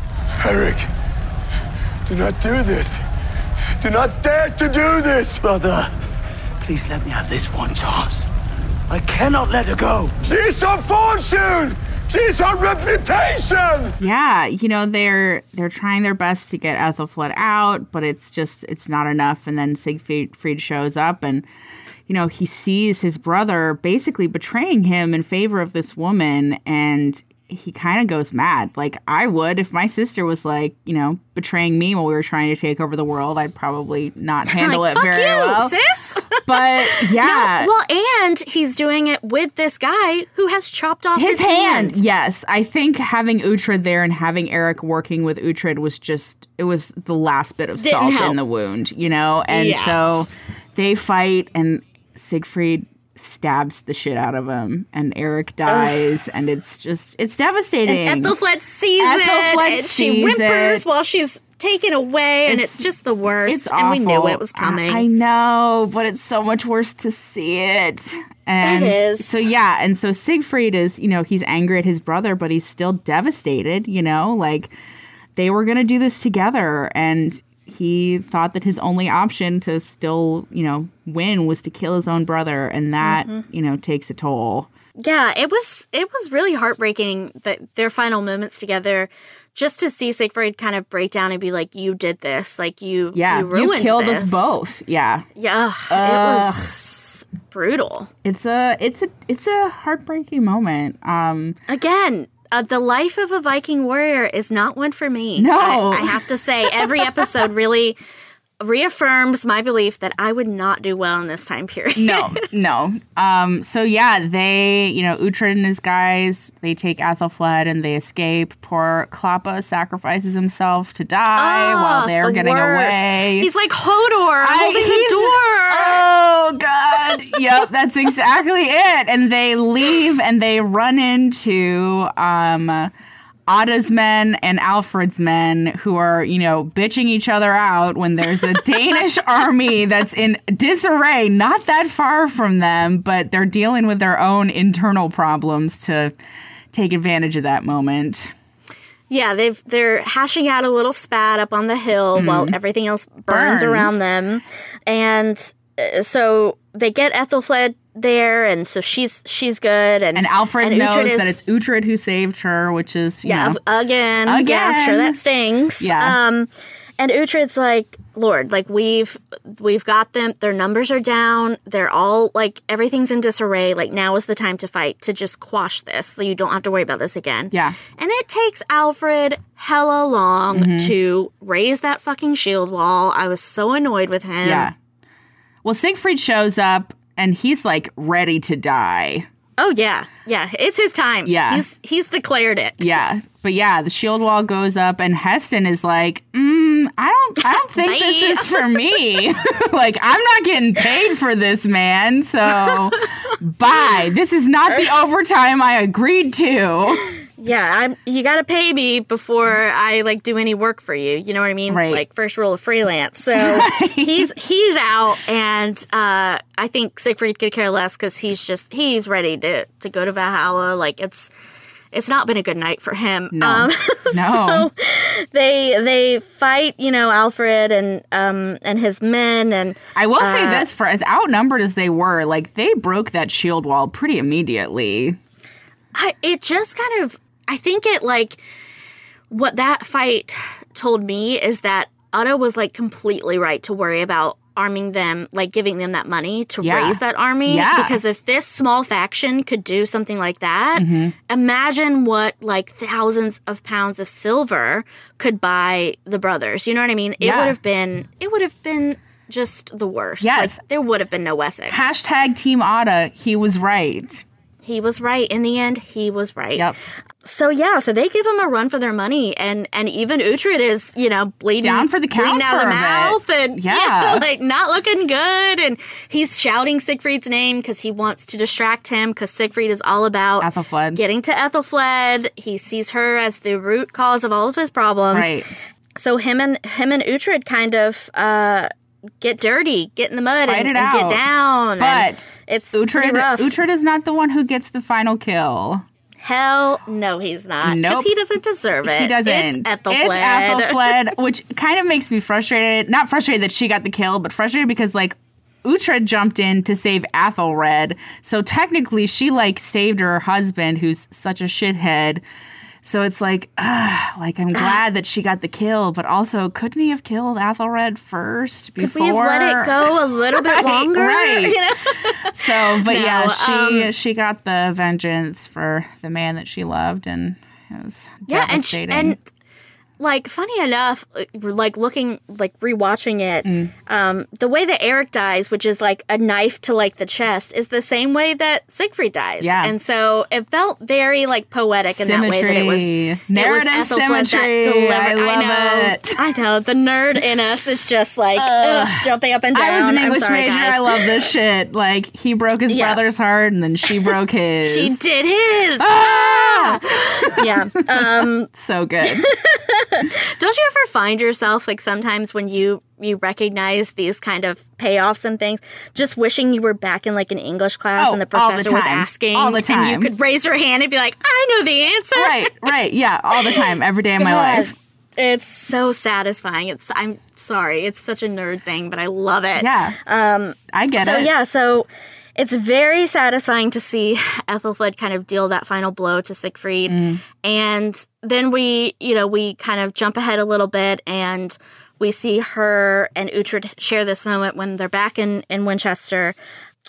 Erik, do not do this. Do not dare to do this. Brother, please let me have this one chance. I cannot let her go. She's her fortune. She's her reputation. Yeah, you know they're they're trying their best to get Aethelflaed out, but it's just it's not enough. And then Siegfried Fried shows up, and you know he sees his brother basically betraying him in favor of this woman, and he kind of goes mad. Like I would if my sister was like you know betraying me while we were trying to take over the world. I'd probably not [LAUGHS] handle like, it very you, well. sis. [LAUGHS] But yeah, well, and he's doing it with this guy who has chopped off his, his hand. Yes, I think having Uhtred there and having Erik working with Uhtred was just it was the last bit of Didn't salt help. in the wound, you know. And Yeah. so they fight, and Siegfried stabs the shit out of him, and Erik dies, and it's just it's devastating. Aethelflaed sees Aethelflaed it, and she whimpers it. while she's taken away, and it's, It's- just the worst. it's and we knew it was coming. I, know, but it's so much worse to see it. And is. so yeah, and so Siegfried is, you know, he's angry at his brother, but he's still devastated, you know, like they were going to do this together and he thought that his only option to still, you know, win was to kill his own brother, and that, Mm-hmm. you know, takes a toll. Yeah, it was it was really heartbreaking that their final moments together, just to see Siegfried kind of break down and be like, "You did this, like you, Yeah, you you killed this. us both. Yeah, Yeah, it was brutal. it's a it's a it's a heartbreaking moment. Um, Again, uh, the life of a Viking warrior is not one for me. No. I, I have to say, every episode really [LAUGHS] reaffirms my belief that I would not do well in this time period. no, [LAUGHS] no. Um, so yeah, they, you know, Uhtred and his guys, they take Aethelflaed and they escape. Poor Clapa sacrifices himself to die while Oh, they're the getting worst. away. He's like Hodor I- holding the door. Oh God! [LAUGHS] yep, that's exactly it. And they leave and they run into um, Odda's men and Alfred's men, who are you know bitching each other out when there's a [LAUGHS] Danish army that's in disarray, not that far from them, but they're dealing with their own internal problems to take advantage of that moment. Yeah, they've they're hashing out a little spat up on the hill while everything else burns. Burns. around them, and uh, so they get Aethelflaed there, and so she's she's good, and And Alfred and knows is- that it's Uhtred who saved her, which is you yeah know, again, yeah, I'm sure that stings. Yeah. um, and Uhtred's like, Lord, like we've we've got them. Their numbers are down. They're all like everything's in disarray. Like now is the time to fight to just quash this, so you don't have to worry about this again. Yeah. And it takes Alfred hella long Mm-hmm. to raise that fucking shield wall. I was so annoyed with him. Yeah. Well, Siegfried shows up and he's like ready to die. Oh yeah. Yeah. It's his time. Yeah. He's he's declared it. Yeah. But yeah, the shield wall goes up and Haesten is like, mm, I don't I don't think this is for me. [LAUGHS] like, I'm not getting paid for this, man. So [LAUGHS] bye. This is not the [LAUGHS] overtime I agreed to. Yeah, I'm you gotta pay me before I like do any work for you. You know what I mean? Right. Like first rule of freelance. So [LAUGHS] he's he's out and uh I think Siegfried could care less because he's just he's ready to to go to Valhalla. Like it's it's not been a good night for him. No. No. [LAUGHS] so they they fight, you know, Alfred and um and his men and I will say Uh, this for as outnumbered as they were, like they broke that shield wall pretty immediately. I it just kind of I think it like what that fight told me is that Odda was like completely right to worry about arming them, like giving them that money to Yeah. raise that army. Yeah. Because if this small faction could do something like that, Mm-hmm. imagine what like thousands of pounds of silver could buy the brothers. You know what I mean? It Yeah. would have been it would have been just the worst. Yes. Like, there would have been no Wessex. Hashtag Team Odda, he was right. he was right. In the end, he was right. Yep. So yeah, so they give him a run for their money, and and even Uhtred is you know bleeding Down for the count out the bit. mouth, and [LAUGHS] Yeah. like not looking good, and he's shouting Siegfried's name because he wants to distract him because Siegfried is all about Aethelflaed. getting to Aethelflaed. He sees her as the root cause of all of his problems. Right. So him and him and Uhtred kind of uh, get dirty, get in the mud, Fight and, and get down. But it's Uhtred. Uhtred is not the one who gets the final kill. Hell no, he's not. Because Nope. he doesn't deserve it. He doesn't. It's Aethelflaed. It's Aethelflaed, [LAUGHS] which kind of makes me frustrated. Not frustrated that she got the kill, but frustrated because like Uhtred jumped in to save Aethelred. So technically she like saved her husband who's such a shithead. So it's like, ah, like I'm glad that she got the kill, but also couldn't he have killed Aethelred first before? Could we have let it go a little bit [LAUGHS] Right, longer? right. [LAUGHS] You know? So, but yeah, she um, she got the vengeance for the man that she loved, and it was Yeah, and, devastating. and like funny enough, like, like looking like rewatching it, Mm. um, the way that Erik dies, which is like a knife to like the chest, is the same way that Siegfried dies. Yeah. and so it felt very like poetic in that way that it was Symmetry. it Narrative was symmetry. I love know, it. I know the nerd in us is just like ugh, jumping up and down. I was an English sorry, major. guys. I love this shit. Like he broke his Yeah. brother's heart, and then she broke [LAUGHS] his. She did his. Ah! yeah. [LAUGHS] Um, so good. [LAUGHS] don't you ever find yourself like sometimes when you you recognize these kind of payoffs and things, just wishing you were back in like an English class Oh, and the all the professor was asking, All the and you could raise your hand and be like, "I know the answer." right, right, yeah, all the time, every day of my life. It's so satisfying. It's I'm sorry, it's such a nerd thing, but I love it. Yeah. Um, I get so it. yeah, so it's very satisfying to see Aethelflaed kind of deal that final blow to Siegfried. Mm. And then we, you know, we kind of jump ahead a little bit and we see her and Uhtred share this moment when they're back in, in Winchester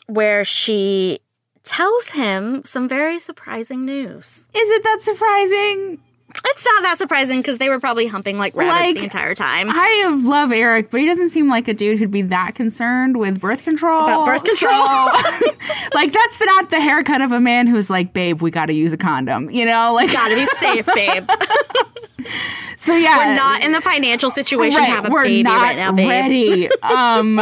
where she tells him some very surprising news. Is it that surprising? It's not that surprising because they were probably humping like rabbits Like, the entire time. I love Erik, but he doesn't seem like a dude who'd be that concerned with birth control. About birth control? So, [LAUGHS] like, that's not the haircut of a man who's like, babe, we got to use a condom. You know, like, Gotta be safe, babe. [LAUGHS] so yeah, We're not in the financial situation right, to have a baby right now, babe. ready. [LAUGHS] um,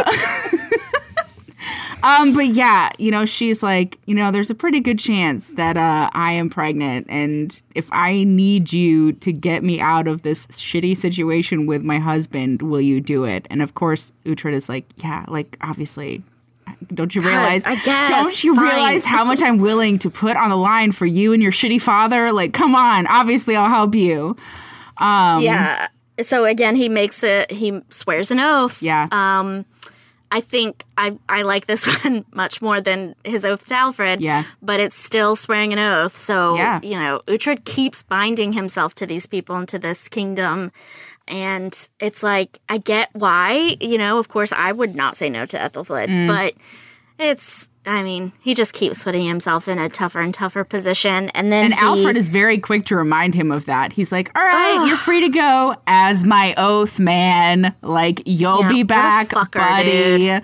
[LAUGHS] um, but yeah, you know, she's like, you know, there's a pretty good chance that uh, I am pregnant, and if I need you to get me out of this shitty situation with my husband, will you do it? And of course, Uhtred is like, yeah, like obviously. Don't you realize? I guess, Don't you fine. realize how much I'm willing to put on the line for you and your shitty father? Like, come on. Obviously, I'll help you. Um, Yeah. So again, he makes it. He swears an oath. Yeah. Um, I think I I like this [LAUGHS] one much more than his oath to Alfred. Yeah. But it's still swearing an oath. So Yeah. you know, Uhtred keeps binding himself to these people and to this kingdom. And it's like I get why. You know, of course, I would not say no to Aethelflaed, Mm. but it's. I mean, he just keeps putting himself in a tougher and tougher position, and then And he- Alfred is very quick to remind him of that. He's like, "All right, you're free to go as my oath, man. Like you'll Yeah, be back, fucker, buddy." dude.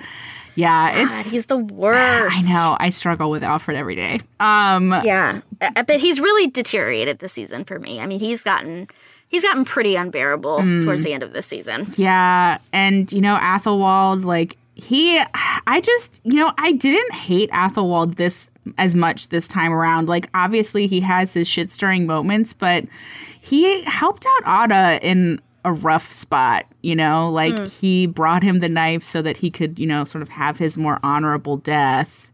Yeah, God, it's he's the worst. [SIGHS] I know. I struggle with Alfred every day. Um Yeah, but he's really deteriorated this season for me. I mean, he's gotten he's gotten pretty unbearable Mm. towards the end of this season. Yeah, and you know Aethelwold like he I just, you know, I didn't hate Aethelwold this as much this time around. Like obviously he has his shit-stirring moments, but he helped out Odda in a rough spot, you know? Like mm. he brought him the knife so that he could, you know, sort of have his more honorable death.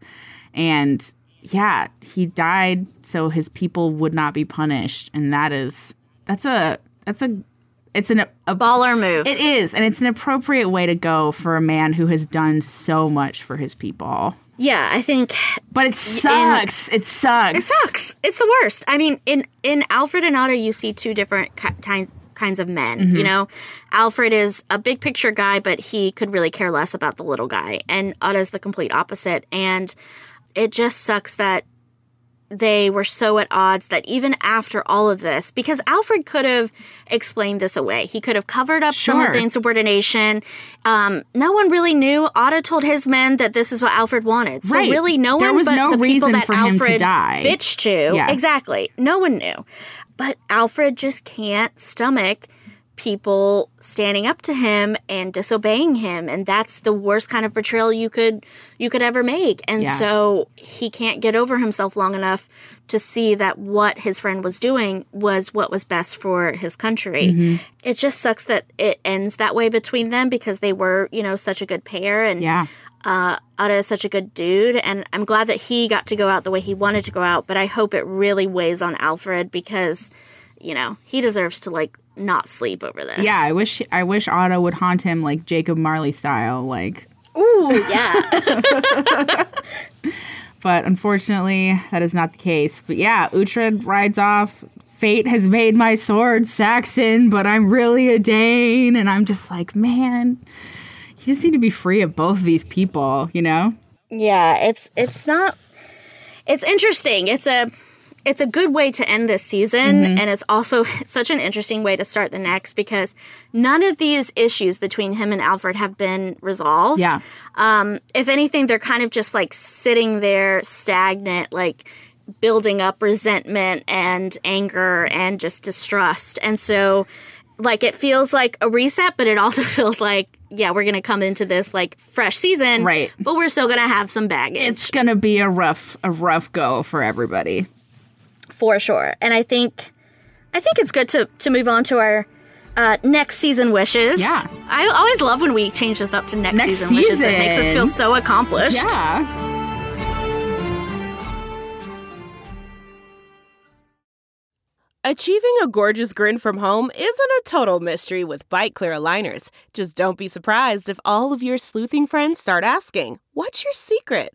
And yeah, he died so his people would not be punished, and that is that's a that's a it's an a Baller move. it is, and it's an appropriate way to go for a man who has done so much for his people. yeah, I think But it sucks. it sucks. it sucks. It's the worst. I mean, in in Alfred and Odda, you see two different ki- ti- kinds of men. Mm-hmm. You know, Alfred is a big picture guy, but he could really care less about the little guy, and Odda's the complete opposite. And it just sucks that they were so at odds that even after all of this, because Alfred could have explained this away, he could have covered up some of the insubordination. Um, no one really knew. Odda told his men that this is what Alfred wanted. So Right. really, no There one was but no the people reason that to Alfred die. bitched to. Yeah. Exactly. No one knew. But Alfred just can't stomach people standing up to him and disobeying him and that's the worst kind of betrayal you could you could ever make and Yeah. so he can't get over himself long enough to see that what his friend was doing was what was best for his country Mm-hmm. it just sucks that it ends that way between them because they were you know such a good pair and Yeah. uh, Odda is such a good dude, and I'm glad that he got to go out the way he wanted to go out. But I hope it really weighs on Alfred because, you know, he deserves to like not sleep over this. Yeah, I wish I wish Odda would haunt him like Jacob Marley style, like Ooh, yeah. [LAUGHS] but unfortunately that is not the case. But yeah, Uhtred rides off. Fate has made my sword Saxon, but I'm really a Dane, and I'm just like, man, you just need to be free of both of these people, you know? yeah. It's it's not. It's interesting. It's a it's a good way to end this season, Mm-hmm. and it's also [LAUGHS] such an interesting way to start the next because none of these issues between him and Alfred have been resolved. Yeah. Um, if anything, they're kind of just like sitting there stagnant, like building up resentment and anger and just distrust. And so, like, it feels like a reset, but it also [LAUGHS] feels like, yeah, we're going to come into this like fresh season. Right. But we're still going to have some baggage. It's gonna be a rough, a rough go for everybody. For sure. And I think, I think it's good to, to move on to our. Uh, next season wishes. Yeah. I always love when we change this up to next, Next season, wishes. It makes us feel so accomplished. Yeah. Achieving a gorgeous grin from home isn't a total mystery with Byte Clear aligners. Just don't be surprised if all of your sleuthing friends start asking, What's your secret?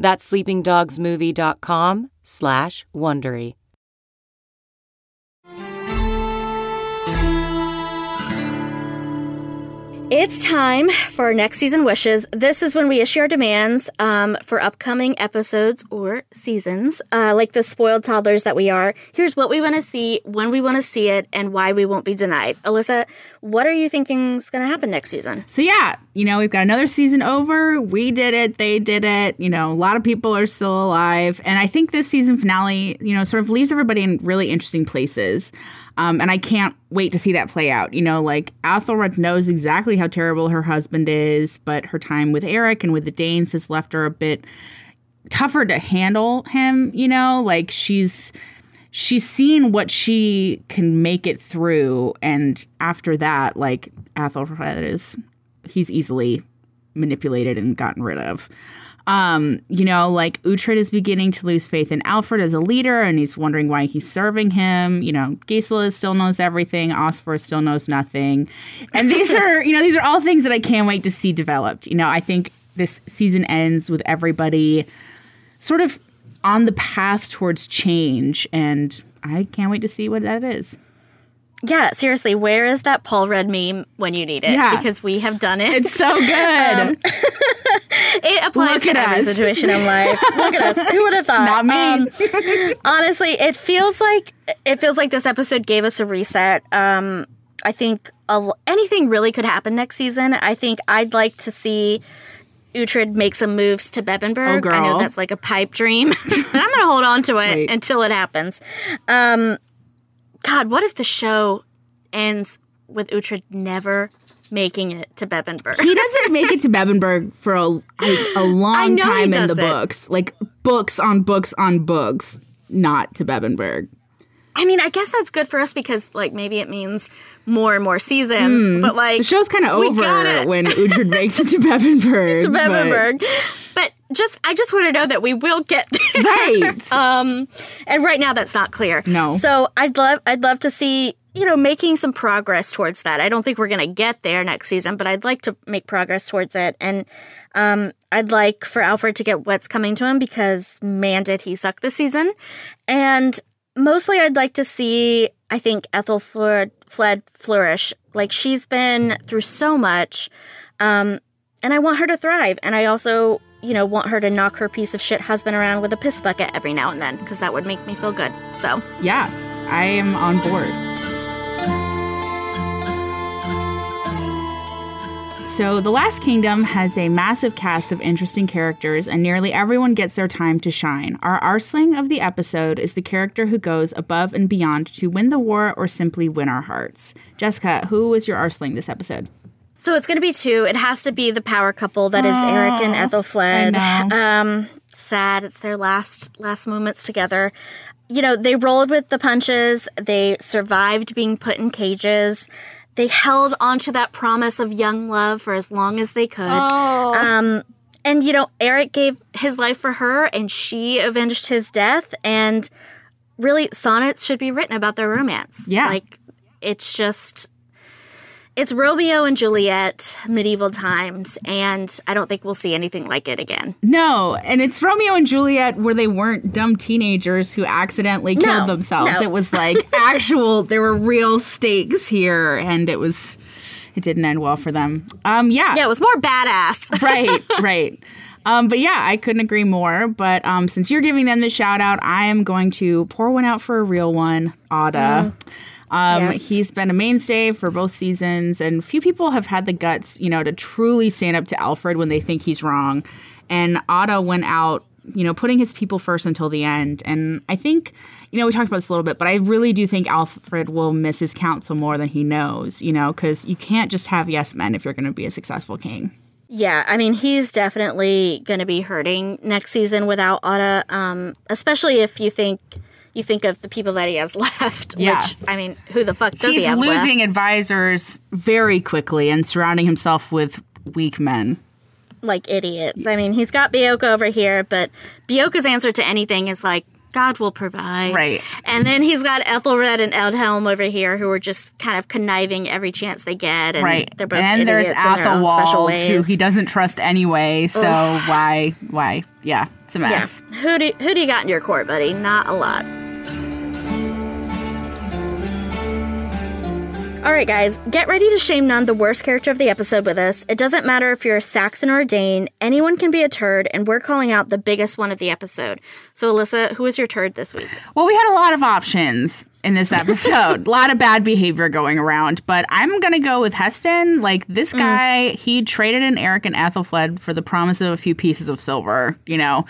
That's sleepingdogsmovie.com slash Wondery. It's time for our next season wishes. This is when we issue our demands um, for upcoming episodes or seasons. Uh, like the spoiled toddlers that we are, here's what we want to see, when we want to see it, and why we won't be denied. Alyssa, what are you thinking is going to happen next season? So yeah, you know, we've got another season over. We did it, they did it. You know, a lot of people are still alive. And I think this season finale, you know, sort of leaves everybody in really interesting places. Um, and I can't wait to see that play out. You know, like Athelred knows exactly how terrible her husband is, but her time with Erik and with the Danes has left her a bit tougher to handle him, you know, like she's she's seen what she can make it through and after that like Aethelred is he's easily manipulated and gotten rid of. Um, you know, like Uhtred is beginning to lose faith in Alfred as a leader, and he's wondering why he's serving him. You know, Gisela still knows everything. Osferth still knows nothing. And these are, you know, these are all things that I can't wait to see developed. You know, I think this season ends with everybody sort of on the path towards change, and I can't wait to see what that is. Yeah, seriously, where is that Paul Rudd meme when you need it? Yeah. Because we have done it. It's so [LAUGHS] good. Um, [LAUGHS] it applies Look to every us. situation in life. Look at us. Who would have [LAUGHS] thought? Not me. Um, honestly, it feels like it feels like this episode gave us a reset. Um, I think a, anything really could happen next season. I think I'd like to see Uhtred make some moves to Bebbanburg. Oh, girl. I know that's like a pipe dream. but I'm going to hold on to it Wait. until it happens. Um, God, what if the show ends with Uhtred never making it to Bebbanburg? he doesn't make it to [LAUGHS] Bebbanburg for a, like, a long time in the books, like books on books on books, not to Bebenberg. I mean, I guess that's good for us because, like, maybe it means more and more seasons. But like. The show's kind of over [LAUGHS] when Uhtred makes it to Bebbanburg. to but- But just, I just want to know that we will get there. Right. [LAUGHS] Um, and right now that's not clear. No. So I'd love, I'd love to see, you know, making some progress towards that. I don't think we're going to get there next season, but I'd like to make progress towards it. And um, I'd like for Alfred to get what's coming to him because man, did he suck this season. And mostly I'd like to see, I think, Aethelflaed fled flourish. Like she's been through so much. Um, and I want her to thrive. And I also, you know, want her to knock her piece of shit husband around with a piss bucket every now and then because that would make me feel good. So, Yeah, I am on board. So, The Last Kingdom has a massive cast of interesting characters, and nearly everyone gets their time to shine. Our Arsling of the episode is the character who goes above and beyond to win the war or simply win our hearts. Jessica, who was your Arsling this episode? so it's going to be two. It has to be the power couple that is Erik and Aethelflaed. Um, sad. It's their last last moments together. You know, they rolled with the punches. They survived being put in cages. They held onto that promise of young love for as long as they could. Um, and you know, Erik gave his life for her, and she avenged his death. And really, sonnets should be written about their romance. Yeah. like it's just It's Romeo and Juliet, medieval times, and I don't think we'll see anything like it again. No, and it's Romeo and Juliet where they weren't dumb teenagers who accidentally killed No, themselves. no. It was like [LAUGHS] actual, there were real stakes here, and it was, it didn't end well for them. Um, yeah. Yeah, it was more badass. [LAUGHS] right, right. Um, but yeah, I couldn't agree more. But um, since you're giving them the shout out, I am going to pour one out for a real one, Odda. Um, Yes. He's been a mainstay for both seasons, and few people have had the guts, you know, to truly stand up to Alfred when they think he's wrong. And Odda went out, you know, putting his people first until the end. And I think, you know, we talked about this a little bit, but I really do think Alfred will miss his council more than he knows, you know, because you can't just have yes men if you're going to be a successful king. Yeah, I mean, he's definitely going to be hurting next season without Odda, um, especially if you think you think of the people that he has [LAUGHS] left. Yeah. Which, I mean, who the fuck does he have left? He's losing advisors very quickly and surrounding himself with weak men. Like idiots. I mean, he's got Beocca over here, but Beocca's answer to anything is like, God will provide. Right. And then he's got Aethelred and Aldhelm over here who are just kind of conniving every chance they get. And right. They're both and there's idiots in their Aethelwold, who he doesn't trust anyway. So why, why? Yeah, it's a yeah. mess. Who do, who do you got in your court, buddy? Not a lot. All right, guys, get ready to shame none the worst character of the episode with us. It doesn't matter if you're a Saxon or a Dane, anyone can be a turd, and we're calling out the biggest one of the episode. So, Alyssa, who is your turd this week? Well, we had a lot of options in this episode. [LAUGHS] a lot of bad behavior going around, but I'm going to go with Haesten. Like this mm. guy, he traded in Erik and Aethelflaed for the promise of a few pieces of silver, you know.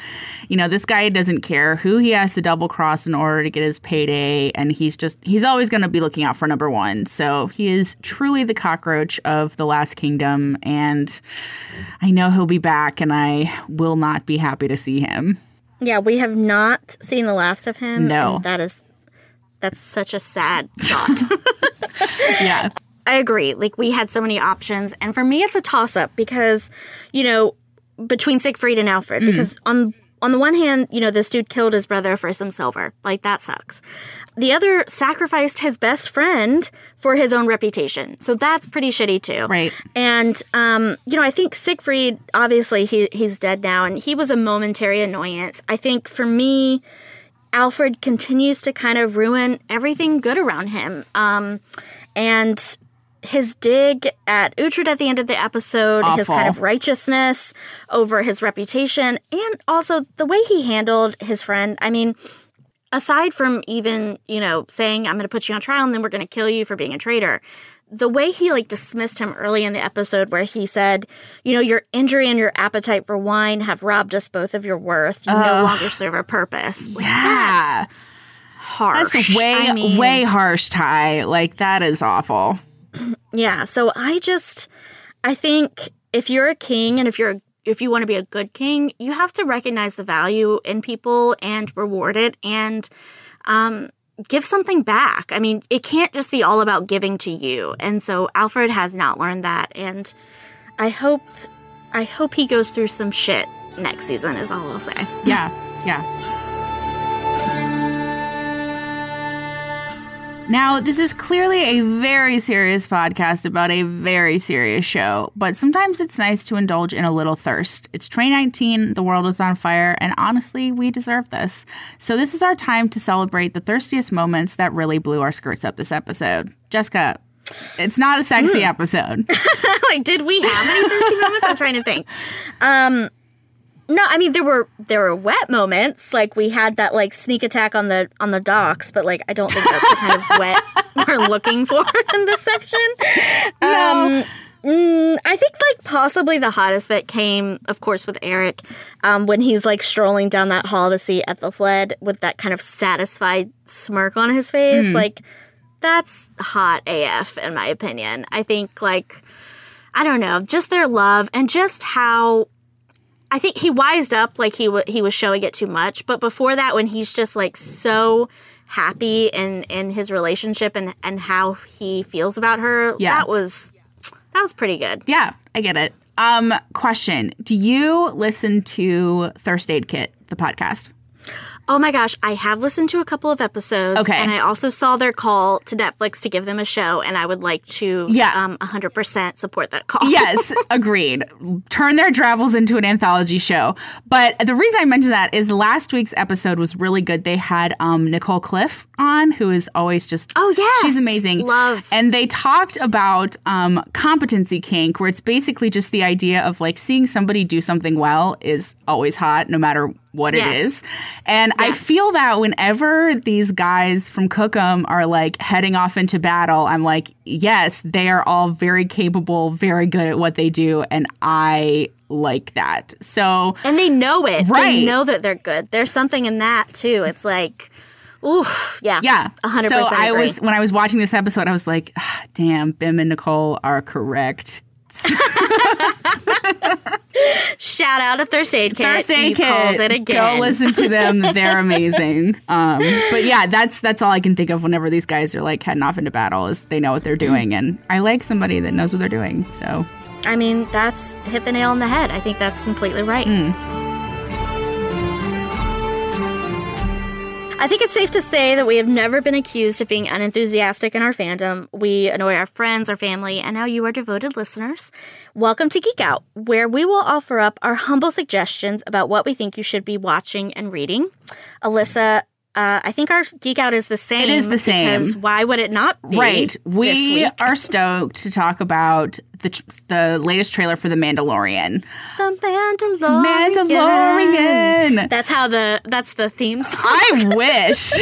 You know, this guy doesn't care who he has to double cross in order to get his payday and he's just he's always going to be looking out for number 1. So, he is truly the cockroach of the last kingdom and I know he'll be back and I will not be happy to see him. Yeah, we have not seen the last of him. No. that is that's such a sad thought. [LAUGHS] Yeah. I agree. Like we had so many options, and for me, it's a toss up because, you know, between Siegfried and Alfred, mm-hmm. because on on the one hand, you know, this dude killed his brother for some silver, like that sucks. The other sacrificed his best friend for his own reputation, so that's pretty shitty too. Right. And um, you know, I think Siegfried, obviously, he he's dead now, and he was a momentary annoyance. I think for me. Alfred continues to kind of ruin everything good around him. Um, and his dig at Uhtred at the end of the episode, his kind of righteousness over his reputation, and also the way he handled his friend. I mean, aside from even, you know, saying, I'm going to put you on trial and then we're going to kill you for being a traitor, the way he like dismissed him early in the episode where he said, you know, your injury and your appetite for wine have robbed us both of your worth. You no longer serve a purpose. Like, Yeah. That's harsh. That's way I mean, way harsh, Ty. Like that is awful. [CLEARS THROAT] Yeah. So I just, I think if you're a king and if you're if you want to be a good king, you have to recognize the value in people and reward it and um, give something back. I mean, it can't just be all about giving to you. And so Alfred has not learned that. And I hope, I hope he goes through some shit next season. Is all I'll say. Yeah, yeah. Now, this is clearly a very serious podcast about a very serious show, but sometimes it's nice to indulge in a little thirst. It's 2019, the world is on fire, and honestly, we deserve this. So, this is our time to celebrate the thirstiest moments that really blew our skirts up this episode. Jessica, it's not a sexy episode. [LAUGHS] like, did we have any thirsty moments? I'm trying to think. Um, no, I mean there were there were wet moments. Like we had that like sneak attack on the on the docks, but like I don't think that's the kind of wet [LAUGHS] we're looking for in this section. Um, mm, I think like possibly the hottest bit came, of course, with Erik um, when he's like strolling down that hall to see Aethelflaed with that kind of satisfied smirk on his face. Like that's hot AF in my opinion. I think like I don't know, just their love and just how I think he wised up like he w- he was showing it too much, but before that when he's just like so happy in in his relationship and and how he feels about her, Yeah. that was that was pretty good. Yeah, I get it. Um, question: Do you listen to Thirst Aid Kit, the podcast? Oh my gosh, I have listened to a couple of episodes. Okay. And I also saw their call to Netflix to give them a show, and I would like to Yeah. um, 100% support that call. yes, [LAUGHS] agreed. Turn their travels into an anthology show. But the reason I mentioned that is last week's episode was really good. They had um, Nicole Cliffe on, who is always just Oh, yeah, she's amazing. Love. And they talked about um, competency kink, where it's basically just the idea of like seeing somebody do something well is always hot, no matter what Yes. it is. And I feel that whenever these guys from Cookham are like heading off into battle, I'm like, yes, they are all very capable, very good at what they do, and I like that. So And they know it. Right. They know that they're good. There's something in that, too. It's like, ooh, yeah. yeah, 100% So I agree. was when I was watching this episode, I was like, ah, damn, Bim and Nicole are correct. Shout out to Thirst Aid Kit. First aid You kit. called it again. Go listen to them. They're amazing. Um, but yeah, that's that's all I can think of whenever these guys are like heading off into battle is they know what they're doing, and I like somebody that knows what they're doing. So I mean, that's hit the nail on the head. I think that's completely right. Hmm. I think it's safe to say that we have never been accused of being unenthusiastic in our fandom. We annoy our friends, our family, and now you, our devoted listeners. Welcome to Geek Out, where we will offer up our humble suggestions about what we think you should be watching and reading. Alyssa, uh, I think our Geek Out is the same. is the same. Because why would it not be? right, we are stoked to talk about the tr- the latest trailer for the Mandalorian. The Mandalorian. Mandalorian. That's how the that's the theme song. I [LAUGHS] wish.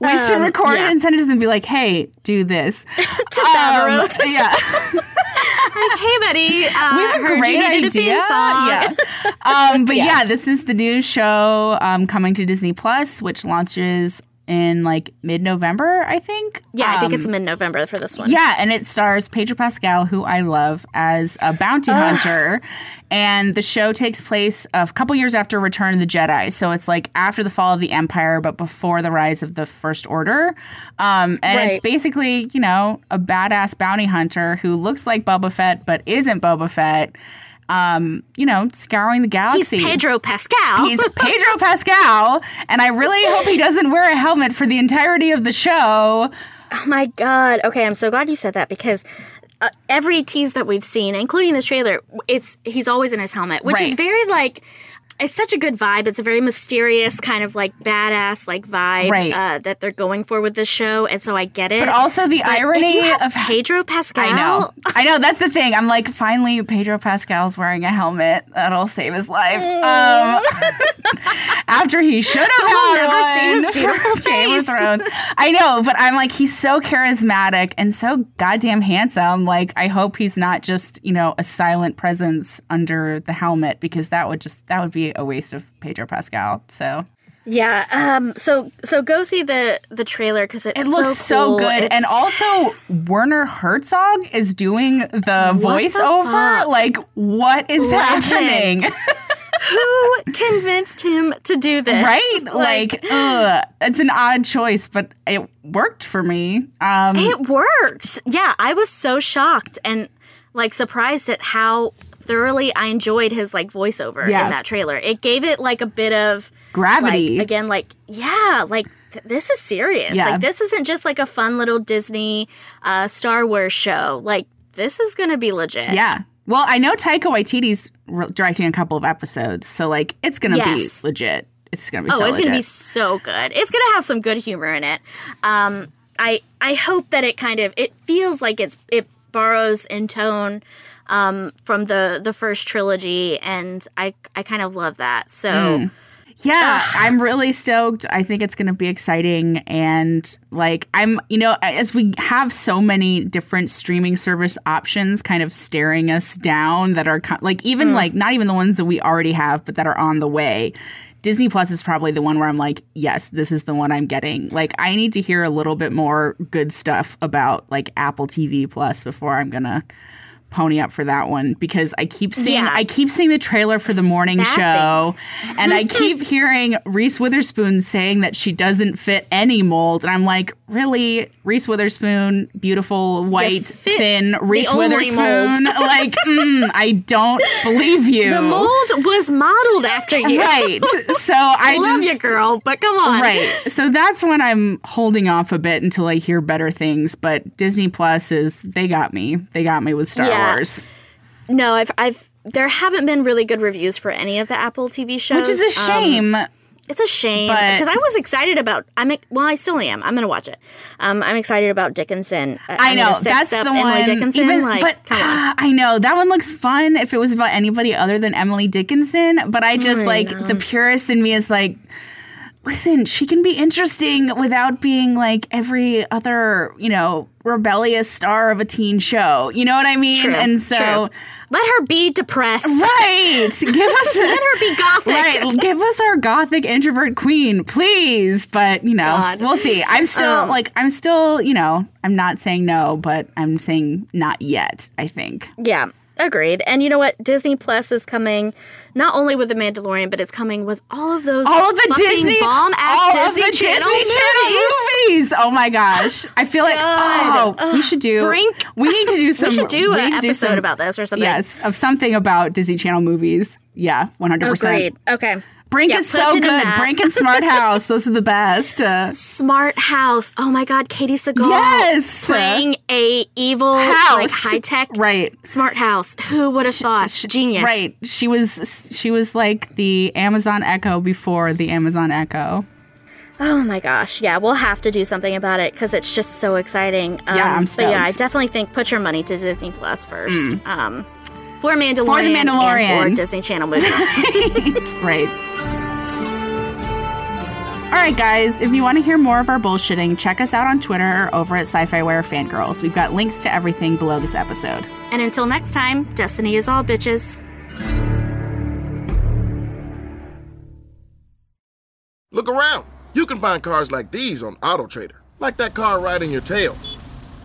we should Um, record yeah. it and send it to them and be like, hey, do this. [LAUGHS] to to- yeah. Like, hey, buddy, uh, we have a great idea. Yeah. [LAUGHS] Um, but yeah. this is the new show um, coming to Disney Plus, which launches in like mid November, I think. Yeah, I think Um, it's mid November for this one. yeah, and it stars Pedro Pascal, who I love as a bounty hunter. And the show takes place a couple years after Return of the Jedi. So it's like after the fall of the Empire, but before the rise of the First Order. Um, and it's basically, you know, a badass bounty hunter who looks like Boba Fett, but isn't Boba Fett. Um, you know, scouring the He's galaxy. Pedro Pascal. He's Pedro Pascal, and I really [LAUGHS] hope he doesn't wear a helmet for the entirety of the show. oh my god. Okay, I'm so glad you said that because uh, every tease that we've seen, including this trailer, it's he's always in his helmet, which is very like. It's such a good vibe. It's a very mysterious kind of like badass like vibe Right. uh, that they're going for with this show, and so I get it. But also the But irony of Pedro Pascal. I know. [LAUGHS] I know. That's the thing. I'm like, finally, Pedro Pascal's wearing a helmet. That'll save his life. Um, [LAUGHS] after he should have [LAUGHS] had never one his beautiful Game of. Thrones. I know, but I'm like, he's so charismatic and so goddamn handsome. Like, I hope he's not just you know a silent presence under the helmet because that would just that would be a waste of Pedro Pascal. So Yeah. Um. So so go see the the trailer because it's it looks so, cool. good, and also Werner Herzog is doing the voiceover. fuck? like, what is happening? [LAUGHS] [LAUGHS] who convinced him to do this? right? Like, ugh, it's an odd choice, but it worked for me. Um, it worked. Yeah, I was so shocked and like surprised at how thoroughly I enjoyed his like voiceover Yeah. in that trailer. It gave it like a bit of Gravity. Like, again, like yeah, like th- this is serious. Yeah. Like this isn't just like a fun little Disney uh, Star Wars show. Like this is gonna be legit. yeah. Well, I know Taika Waititi's re- directing a couple of episodes, so like, it's gonna Yes. be legit. It's gonna be Oh, so it's gonna be so good. It's gonna have some good humor in it. Um, I I hope that it kind of it feels like it's it borrows in tone um, from the the first trilogy, and I I kind of love that. So Hmm. Yeah, I'm really stoked. I think it's going to be exciting. And like, I'm, you know, as we have so many different streaming service options kind of staring us down that are like, even like, not even the ones that we already have, but that are on the way. Disney Plus is probably the one where I'm like, yes, this is the one I'm getting. Like, I need to hear a little bit more good stuff about like Apple TV Plus before I'm going to pony up for that one because I keep seeing Yeah. I keep seeing the trailer for the morning show and I [LAUGHS] keep hearing Reese Witherspoon saying that she doesn't fit any mold and I'm like, really? Reese Witherspoon, beautiful, white, thin Reese Witherspoon? [LAUGHS] like, mm, I don't believe you. The mold was modeled after you. Right. [LAUGHS] So I Love just you, girl, but come on. Right. So that's when I'm holding off a bit until I hear better things. But Disney Plus is they got me. They got me with Star Yeah. No, I've, I've, there haven't been really good reviews for any of the Apple TV shows, Which is a Um, shame. it's a shame because I was excited about. I'm well, I still am. I'm gonna watch it. Um, I'm excited about Dickinson. Uh, I know that's the Emily one. Dickinson, even, like, but on. ah, I know that one looks fun if it was about anybody other than Emily Dickinson. But I just like the purist in me is like, listen, she can be interesting without being like every other, you know, rebellious star of a teen show. You know what I mean? True, and so. true. let her be depressed. Right. Give us [LAUGHS] Let her be gothic. Right. Give us our gothic introvert queen, please. But, you know, God. we'll see. I'm still Um, like I'm still, you know, I'm not saying no, but I'm saying not yet, I think. Yeah, agreed. And you know what? Disney Plus is coming not only with The Mandalorian, but it's coming with all of those All of the Disney bomb ass all Disney, of the Channel Disney Channel movies. movies. Oh my gosh. I feel like God. oh, we should do Brink. we need to do [LAUGHS] some we should do we an to do episode some- about this or something. Yes, of something about Disney Channel movies. Yeah, 100%. Agreed. Okay. Brink Yeah, is so good. Brink and Smart [LAUGHS] House, those are the best. Uh, Smart House. Oh my God, Katey Sagal. Yes. Playing a evil, like House. high tech right. Smart House. Who would have thought? Genius. Right. She was she was like the Amazon Echo before the Amazon Echo. Oh my gosh. Yeah, we'll have to do something about it because it's just so exciting. Um, Yeah, I'm But yeah, I definitely think put your money to Disney Plus first. Mm. Um, for Mandalorian, and Mandalorian. for Disney Channel movies. [LAUGHS] right. All right, guys, if you want to hear more of our bullshitting, check us out on Twitter or over at Sci Fi Ware Fangrrls. We've got links to everything below this episode. and until next time, Destiny is all bitches. Look around. You can find cars like these on AutoTrader, like that car right in your tail.